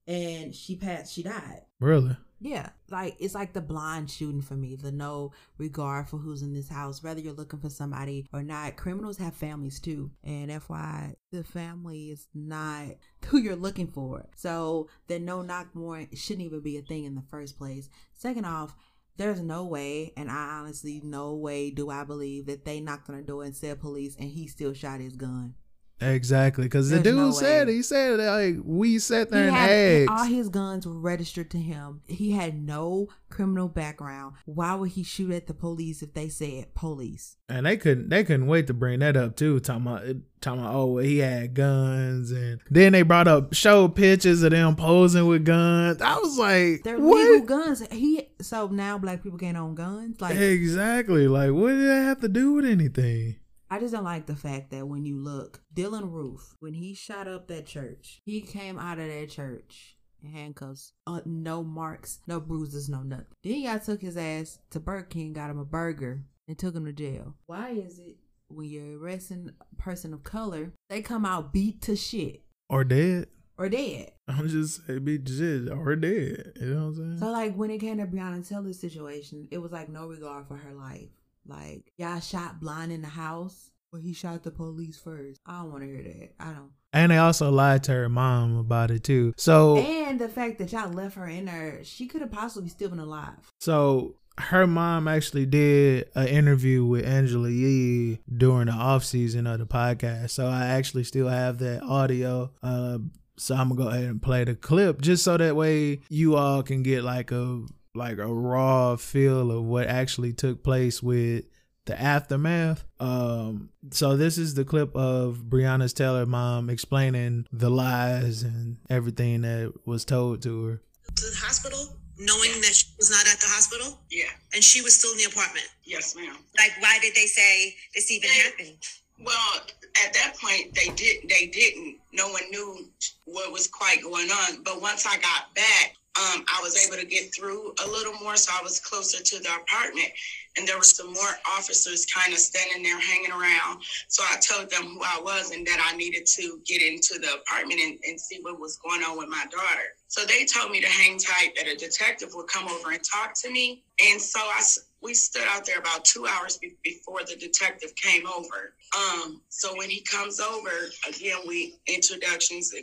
and she passed. She died. Really? Yeah, like it's like the blind shooting for me, the no regard for who's in this house, whether you're looking for somebody or not. Criminals have families too, and FYI, the family is not [laughs] who you're looking for. So the no knock warrant shouldn't even be a thing in the first place. Second off, there's no way, and I honestly no way do I believe that they knocked on the door and said police, and he still shot his gun. Exactly, because the dude no said way. he said like we sat there He and had, asked. all his guns were registered to him. He had no criminal background. Why would he shoot at the police if they said police? And they couldn't they couldn't wait to bring that up too. Talking about talking about oh he had guns and then they brought up show pictures of them posing with guns. I was like, They're what? legal guns. He so now black people can't own guns. Like exactly. Like what did that have to do with anything? I just don't like the fact that when you look, Dylann Roof, when he shot up that church, he came out of that church in handcuffs, uh, no marks, no bruises, no nothing. Then y'all took his ass to Burger King, got him a burger, and took him to jail. Why is it when you're arresting a person of color, they come out beat to shit Or dead? or dead? I'm just saying, be shit or dead. You know what I'm saying? So like when it came to Breonna Taylor's situation, it was like no regard for her life. Like y'all shot blind in the house, but he shot the police first. I don't want to hear that. I don't. and they also lied to her mom about it too. So And the fact that y'all left her in there, she could have possibly still been alive. So her mom actually did an interview with Angela Yee during the off season of the podcast. So I actually still have that audio. Uh, so I'm gonna go ahead and play the clip just so that way you all can get like a like a raw feel of what actually took place with the aftermath. Um, so this is the clip of Breonna's Taylor mom explaining the lies and everything that was told to her. to the hospital, knowing that she was not at the hospital? Yeah. And she was still in the apartment. Yes, ma'am. Like, why did they say this even happened? Well, at that point, they did. They didn't. No one knew what was quite going on. But once I got back, um, I was able to get through a little more, so I was closer to the apartment. And there were some more officers kind of standing there hanging around. So I told them who I was and that I needed to get into the apartment and, and see what was going on with my daughter. So they told me to hang tight, that a detective would come over and talk to me. And so I, we stood out there about two hours be- before the detective came over. Um, so when he comes over, again, we introductions,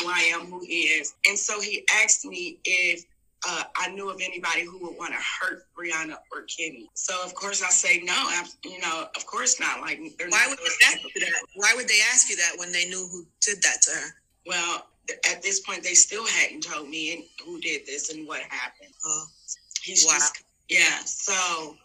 who I am, who he is. And so he asked me if uh, I knew of anybody who would want to hurt Breonna or Kenny. So of course I say no. ab- You know, of course not. Like Why not would they ask you that? Why would they ask you that when they knew who did that to her? Well, th- at this point, they still hadn't told me and who did this and what happened. Oh, He's Wow. just, yeah. So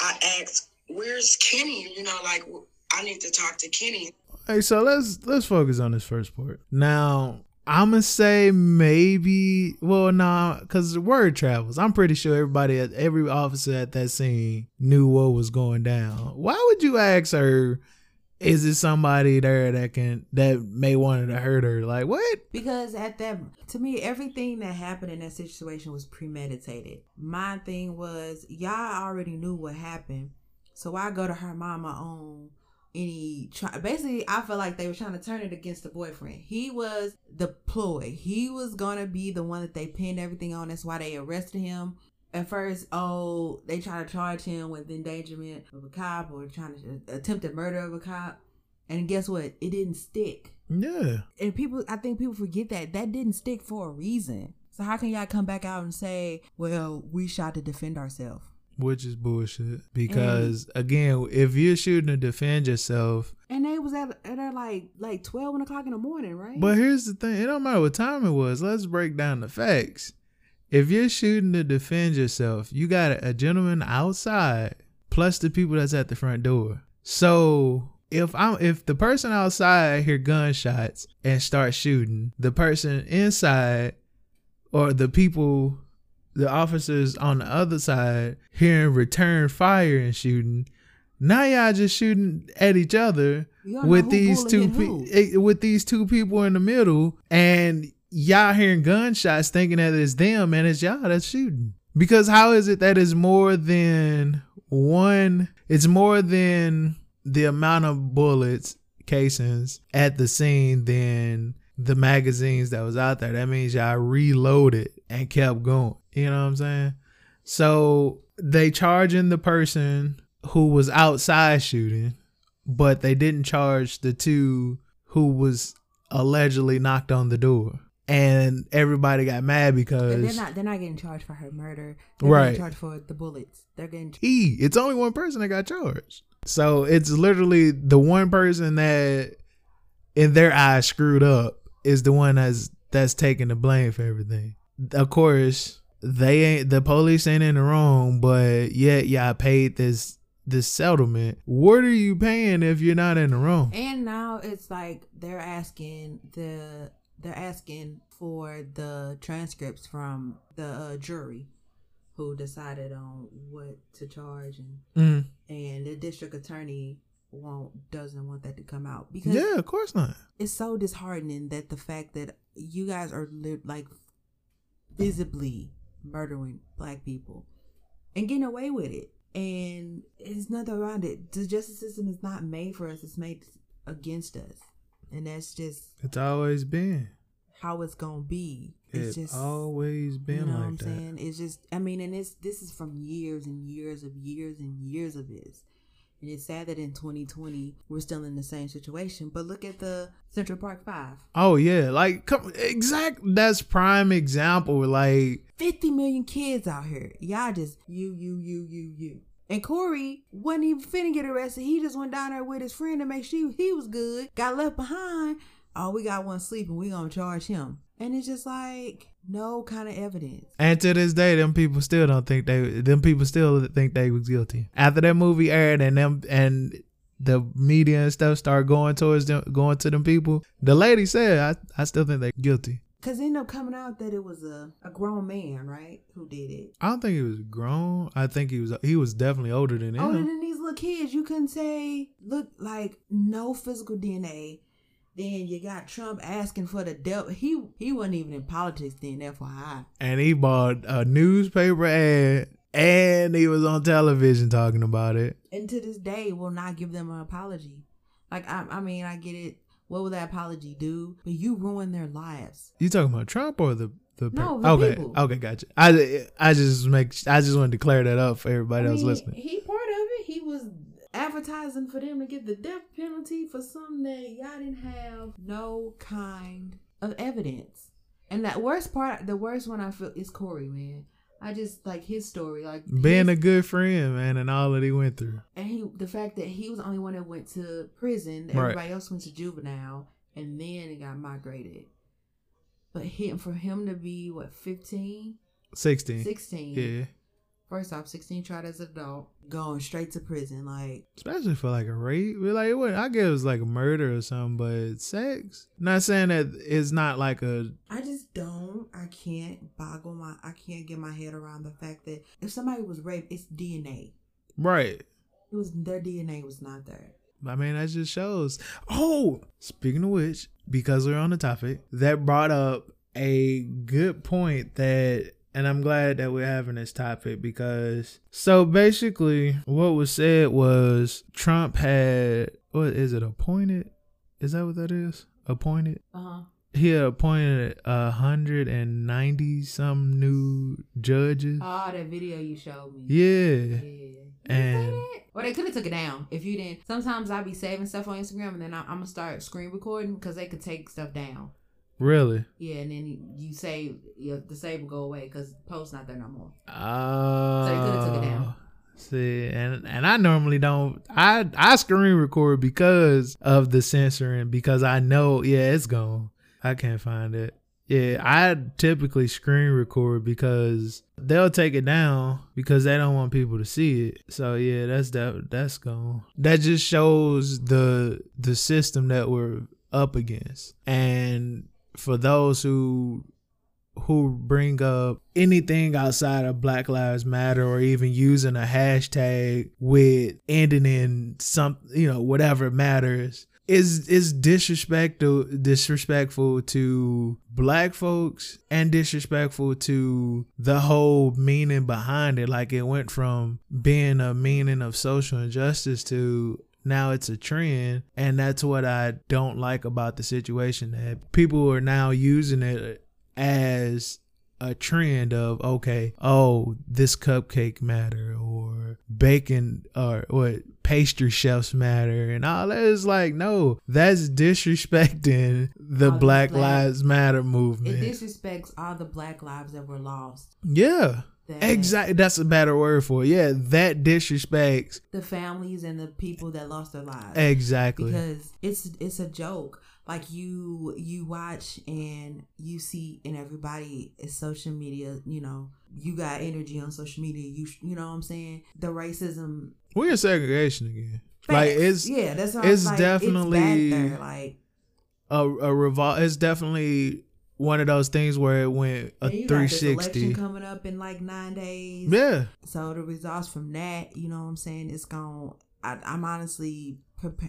I asked, "Where's Kenny?" You know, like I need to talk to Kenny. Hey, so let's let's focus on this first part. Now, I'ma say maybe well nah, cause the word travels. I'm pretty sure everybody at every officer at that scene knew what was going down. Why would you ask her, is it somebody there that can that may wanted to hurt her? Like what? Because at that, to me, everything that happened in that situation was premeditated. My thing was, y'all already knew what happened, so I go to her mama on any try. Basically, I feel like they were trying to turn it against the boyfriend. He was the ploy. He was gonna be the one that they pinned everything on. That's why they arrested him. At first, oh, they try to charge him with endangerment of a cop or trying to attempted murder of a cop. And guess what? It didn't stick Yeah. and people i think people forget that that didn't stick for a reason so how can y'all come back out and say well we shot to defend ourselves Which is bullshit. Because again, if you're shooting to defend yourself, and they was at, at like like 12 o'clock in the morning right But here's the thing: it don't matter what time it was. Let's break down the facts. If you're shooting to defend yourself, you got a gentleman outside plus the people that's at the front door. So if I'm if the person outside hear gunshots and start shooting, the person inside or the people the officers on the other side hearing return fire and shooting, now y'all just shooting at each other You don't know with these two pe- eh, with these two people in the middle and y'all hearing gunshots thinking that it's them and it's y'all that's shooting because how is it that it's more than one it's more than the amount of bullets casings at the scene than the magazines that was out there. That means y'all reloaded and kept going. You know what I'm saying? So they charging the person who was outside shooting, but they didn't charge the two who was allegedly knocked on the door. And everybody got mad because And they're not they're not getting charged for her murder. They're Right. getting charged for the bullets. They're getting he. It's only one person that got charged. So it's literally the one person that in their eyes screwed up is the one that's that's taking the blame for everything. Of course, they ain't the police ain't in the wrong, but yet y'all paid this this settlement. What are you paying if you're not in the wrong? And now it's like they're asking the they're asking for the transcripts from the uh, jury who decided on what to charge and Mm. and the district attorney won't doesn't want that to come out because Yeah, of course not. it's so disheartening that the fact that you guys are li- like visibly murdering black people and getting away with it. And there's nothing around it. The justice system is not made for us. It's made against us. And that's just It's always been. how it's gonna be. It's It's just always been you know what like i'm that. saying? It's just i mean and it's this is from years and years of years and years of this and it's sad that in 2020 we're still in the same situation but look at the central park five Oh yeah, like come exact. That's prime example. Like 50 million kids out here. Y'all just you, you, you, you, you. And Korey wasn't even finna get arrested. He just went down there with his friend to make sure he was good. Got left behind. Oh, we got one sleeping. We gonna charge him. And it's just like no kind of evidence. And to this day, them people still don't think they. Them people still think they was guilty. After that movie aired, and them and the media and stuff start going towards them, going to them people. The lady said, "I, I still think they guilty." Cause it ended up coming out that it was a, a grown man, right, who did it. I don't think he was grown. I think he was. He was definitely older than him. Older than these little kids, you couldn't say look like no physical DNA. Then you got Trump asking for the devil. He he wasn't even in politics then, FYI. and he bought a newspaper ad, and he was on television talking about it. and to this day will not give them an apology. Like I, I mean, I get it. What will that apology do? But you ruin their lives. You talking about Trump or the the? No, the okay, people. okay, gotcha. I I just make I just want to clear that up for everybody I else mean, listening. He part of it. He was advertising for them to get the death penalty for something that y'all didn't have no kind of evidence. And that worst part, the worst one I feel is Korey, man. I just like his story, like Being his- a good friend, man, and all that he went through. and he the fact that he was the only one that went to prison Right. everybody else went to juvenile and then it got migrated but him for him to be what 15 Sixteen. 16 Yeah. First off 16 tried as an adult going straight to prison like Especially for like a rape. Like it wasn't, I guess it was like a murder or something, but sex. Not saying that it's not like a i just don't i can't boggle my i can't get my head around the fact that if somebody was raped it's dna right. it was their dna was not there I mean, that just shows. Oh, speaking of which, because we're on the topic, that brought up a good point that, and I'm glad that we're having this topic because, so basically, what was said was Trump had, what is it, appointed? Is that what that is? Appointed? uh-huh He had appointed a hundred and ninety some new judges. oh that video you showed me Yeah. yeah And Or they could have took it down if you didn't. Sometimes I'd be saving stuff on Instagram and then I'm gonna start screen recording because they could take stuff down. Really. Yeah, and then you, you save you, the save will go away because post not there no more. Oh. So you coulda took it down. See, and and I normally don't. I I screen record because of the censoring because I know yeah it's gone. I can't find it. Yeah, I typically screen record because they'll take it down because they don't want people to see it. So yeah, that's that that's gone. That just shows the the system that we're up against. And for those who who bring up anything outside of Black Lives Matter or even using a hashtag with ending in some you know whatever matters is is disrespectful disrespectful to black folks and disrespectful to the whole meaning behind it. Like it went from being a meaning of social injustice to now it's a trend and that's what I don't like about the situation that people are now using it as a trend of okay, oh, this cupcake matter or bacon or what pastry chefs matter and all that is like no, that's disrespecting the All Black black- Lives Matter movement. It disrespects all the black lives that were lost. yeah. That- Exactly. That's a better word for it. Yeah, that disrespects The families and the people that lost their lives. exactly. because it's it's a joke like you you watch and you see and everybody is social media you know you got energy on social media you you know what i'm saying the racism We're in segregation again. Like it's yeah that's it's like, definitely it's like a a revol. It's definitely one of those things where it went a and you got this election coming up in like nine days Yeah, so the results from that you know what i'm saying it's going I, i'm honestly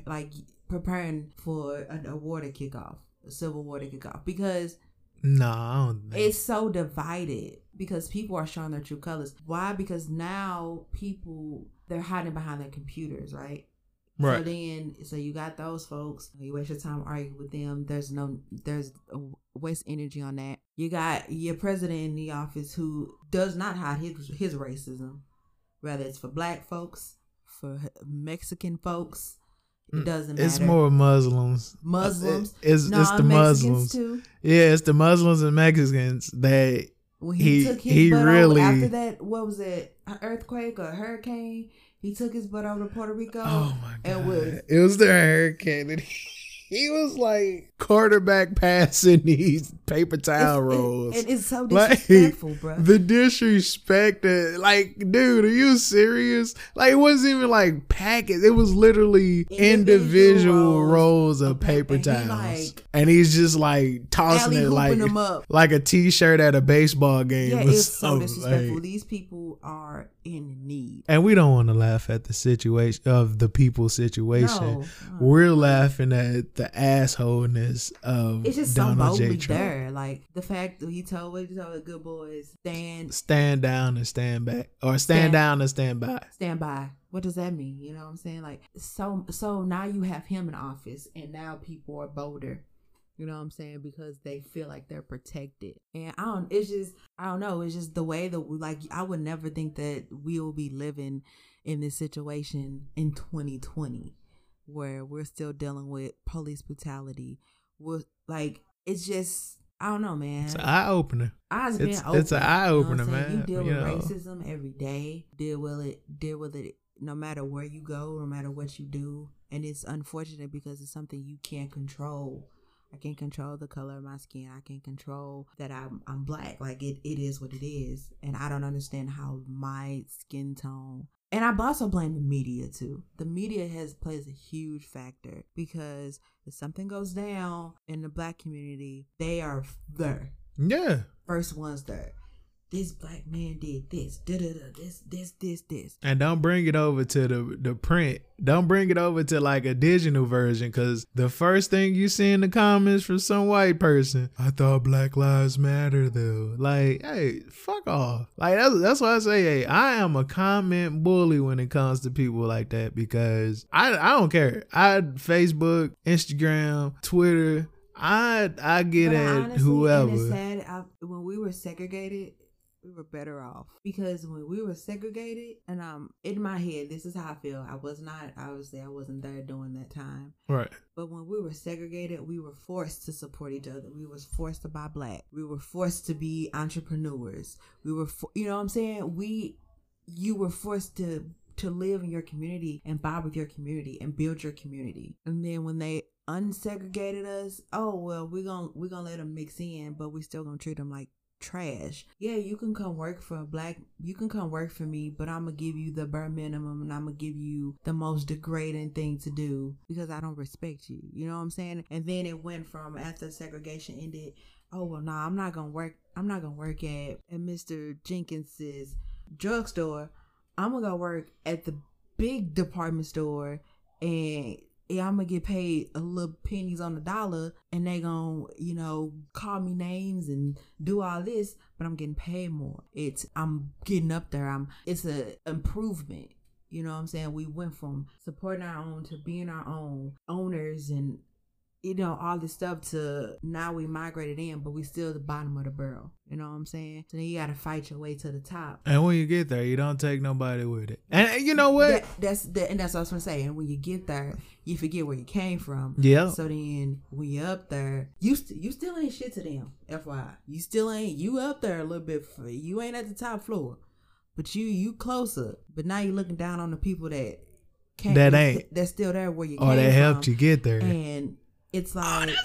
like preparing for an, a war to kick off a civil war to kick off because no I don't think. it's so divided because people are showing their true colors. Why? Because now people they're hiding behind their computers, right? So right. then, so you got those folks. You waste your time arguing with them. There's no, there's waste energy on that. You got your president in the office who does not hide his his racism, whether it's for black folks, for Mexican folks. It doesn't matter. Mm, It's more Muslims. Muslims. It's No, it's the Mexicans Muslims. too. Yeah, it's the Muslims and Mexicans that when he, He- took his he butt really- after that what was it earthquake or hurricane he took his butt over to puerto rico Oh my and was it was the hurricane he, he was like quarterback passing [laughs] these paper towel it's, rolls. it, and it's so [laughs] Like, disrespectful bro The disrespect that, like, dude, are you serious? Like, it wasn't even like packets. It was literally individual, Individual rolls, of paper and he, towels. like, and he's just like tossing it like, them up. like a t shirt at a baseball game. yeah it's so disrespectful like- these people are in need and we don't want to laugh at the situation of the people's situation. No. We're laughing at the assholeness of it's just so Donald J. boldly there like the fact that he told what he told the good boys stand Stand down and stand back, or stand, Stand- down and stand by. stand by. What does that mean? You know what I'm saying? Like so so now you have him in office and now people are bolder. You know what I'm saying? Because they feel like they're protected. And I don't it's just I don't know, it's just the way that we like I would never think that we will be living in this situation in 2020 where we're still dealing with police brutality. We're like it's just I don't know, man. It's an eye opener. Eyes been It's- open. it's an you know what I'm eye-opener, saying? man, You deal you with know. racism every day. Deal with it. Deal with it. No matter where you go, no matter what you do, and it's unfortunate because it's something you can't control. I can't control the color of my skin. I can't control that I'm I'm black. Like it, it is what it is, and I don't understand how my skin tone. And I also blame the media too. The media has plays a huge factor because if something goes down in the black community, they are there Yeah. first ones there. This black man did this, da da da, this, this, this, this. And don't bring it over to the the print. Don't bring it over to like a digital version, because the first thing you see in the comments from some white person, I thought Black Lives Matter though. Like, hey, fuck off. Like that's that's why I say, hey, I am a comment bully when it comes to people like that because I I don't care. I Facebook, Instagram, Twitter. I I get But at honestly, whoever. Sad. I, when we were segregated, we were better off because when we were segregated, and um, in my head, this is how I feel. I was not obviously I wasn't there during that time. Right. But when we were segregated, we were forced to support each other. We was forced to buy black. We were forced to be entrepreneurs. We were, fo- you know what I'm saying? We, you were forced to to live in your community and buy with your community and build your community. And then when they unsegregated us, oh well, we're gonna we're gonna let them mix in, but we still gonna treat them like trash. Yeah, you can come work for a black you can come work for me, but I'm gonna give you the bare minimum and I'm gonna give you the most degrading thing to do because I don't respect you. You know what I'm saying? And then it went from after segregation ended, oh well nah, I'm not gonna work I'm not gonna work at, at Mr. Jenkins's drugstore. I'm gonna go work at the big department store and yeah, I'm gonna get paid a little pennies on the dollar, and they gonna, you know, call me names and do all this, but I'm getting paid more. It's I'm getting up there. I'm it's a improvement. You know what I'm saying? We went from supporting our own to being our own owners and you know, all this stuff to now we migrated in, but we still the bottom of the barrel. You know what I'm saying? So then you gotta fight your way to the top. And when you get there, you don't take nobody with it. And you know what? That, that's that, and that's what I was gonna say. And when you get there, you forget where you came from. Yeah. So then when you up there, you st- you still ain't shit to them. FYI, you still ain't. You up there a little bit. You ain't at the top floor, but you you closer. But now you're looking down on the people that. That ain't. That's still there where you. Oh, or came that helped you get there. And it's oh, like.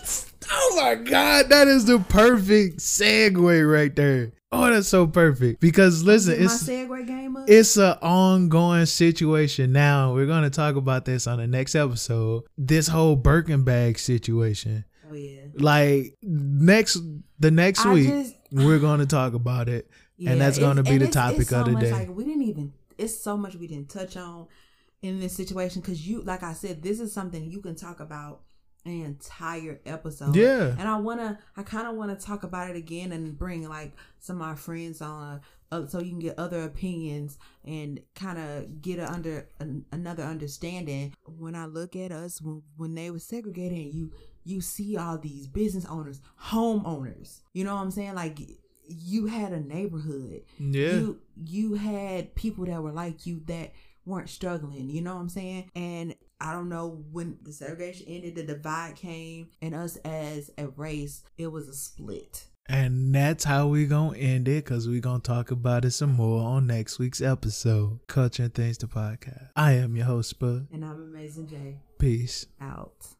Oh my God, that is the perfect segue right there. Oh, that's so perfect. Because listen, it's segue game up. it's an ongoing situation. Now we're gonna talk about this on the next episode. This whole Birkin bag situation. oh yeah. Like next the next I week, just- we're gonna talk about it, and that's gonna be the it's- topic it's so of the much, day. Like we didn't even. It's so much we didn't touch on in this situation because you, like I said, this is something you can talk about an entire episode. Yeah. and I wanna, I kind of want to talk about it again and bring like some of our friends on. Uh, so you can get other opinions and kind of get a under an, another understanding. When I look at us when when they were segregated, you you see all these business owners, homeowners. You know what I'm saying? Like you had a neighborhood. Yeah. You you had people that were like you that weren't struggling. You know what I'm saying? And I don't know when the segregation ended, the divide came, and us as a race, it was a split. And that's how we gonna end it, cause we gonna talk about it some more on next week's episode, Culture and Things the podcast. I am your host, Spud. And I'm Amazing Jay. Peace. Out.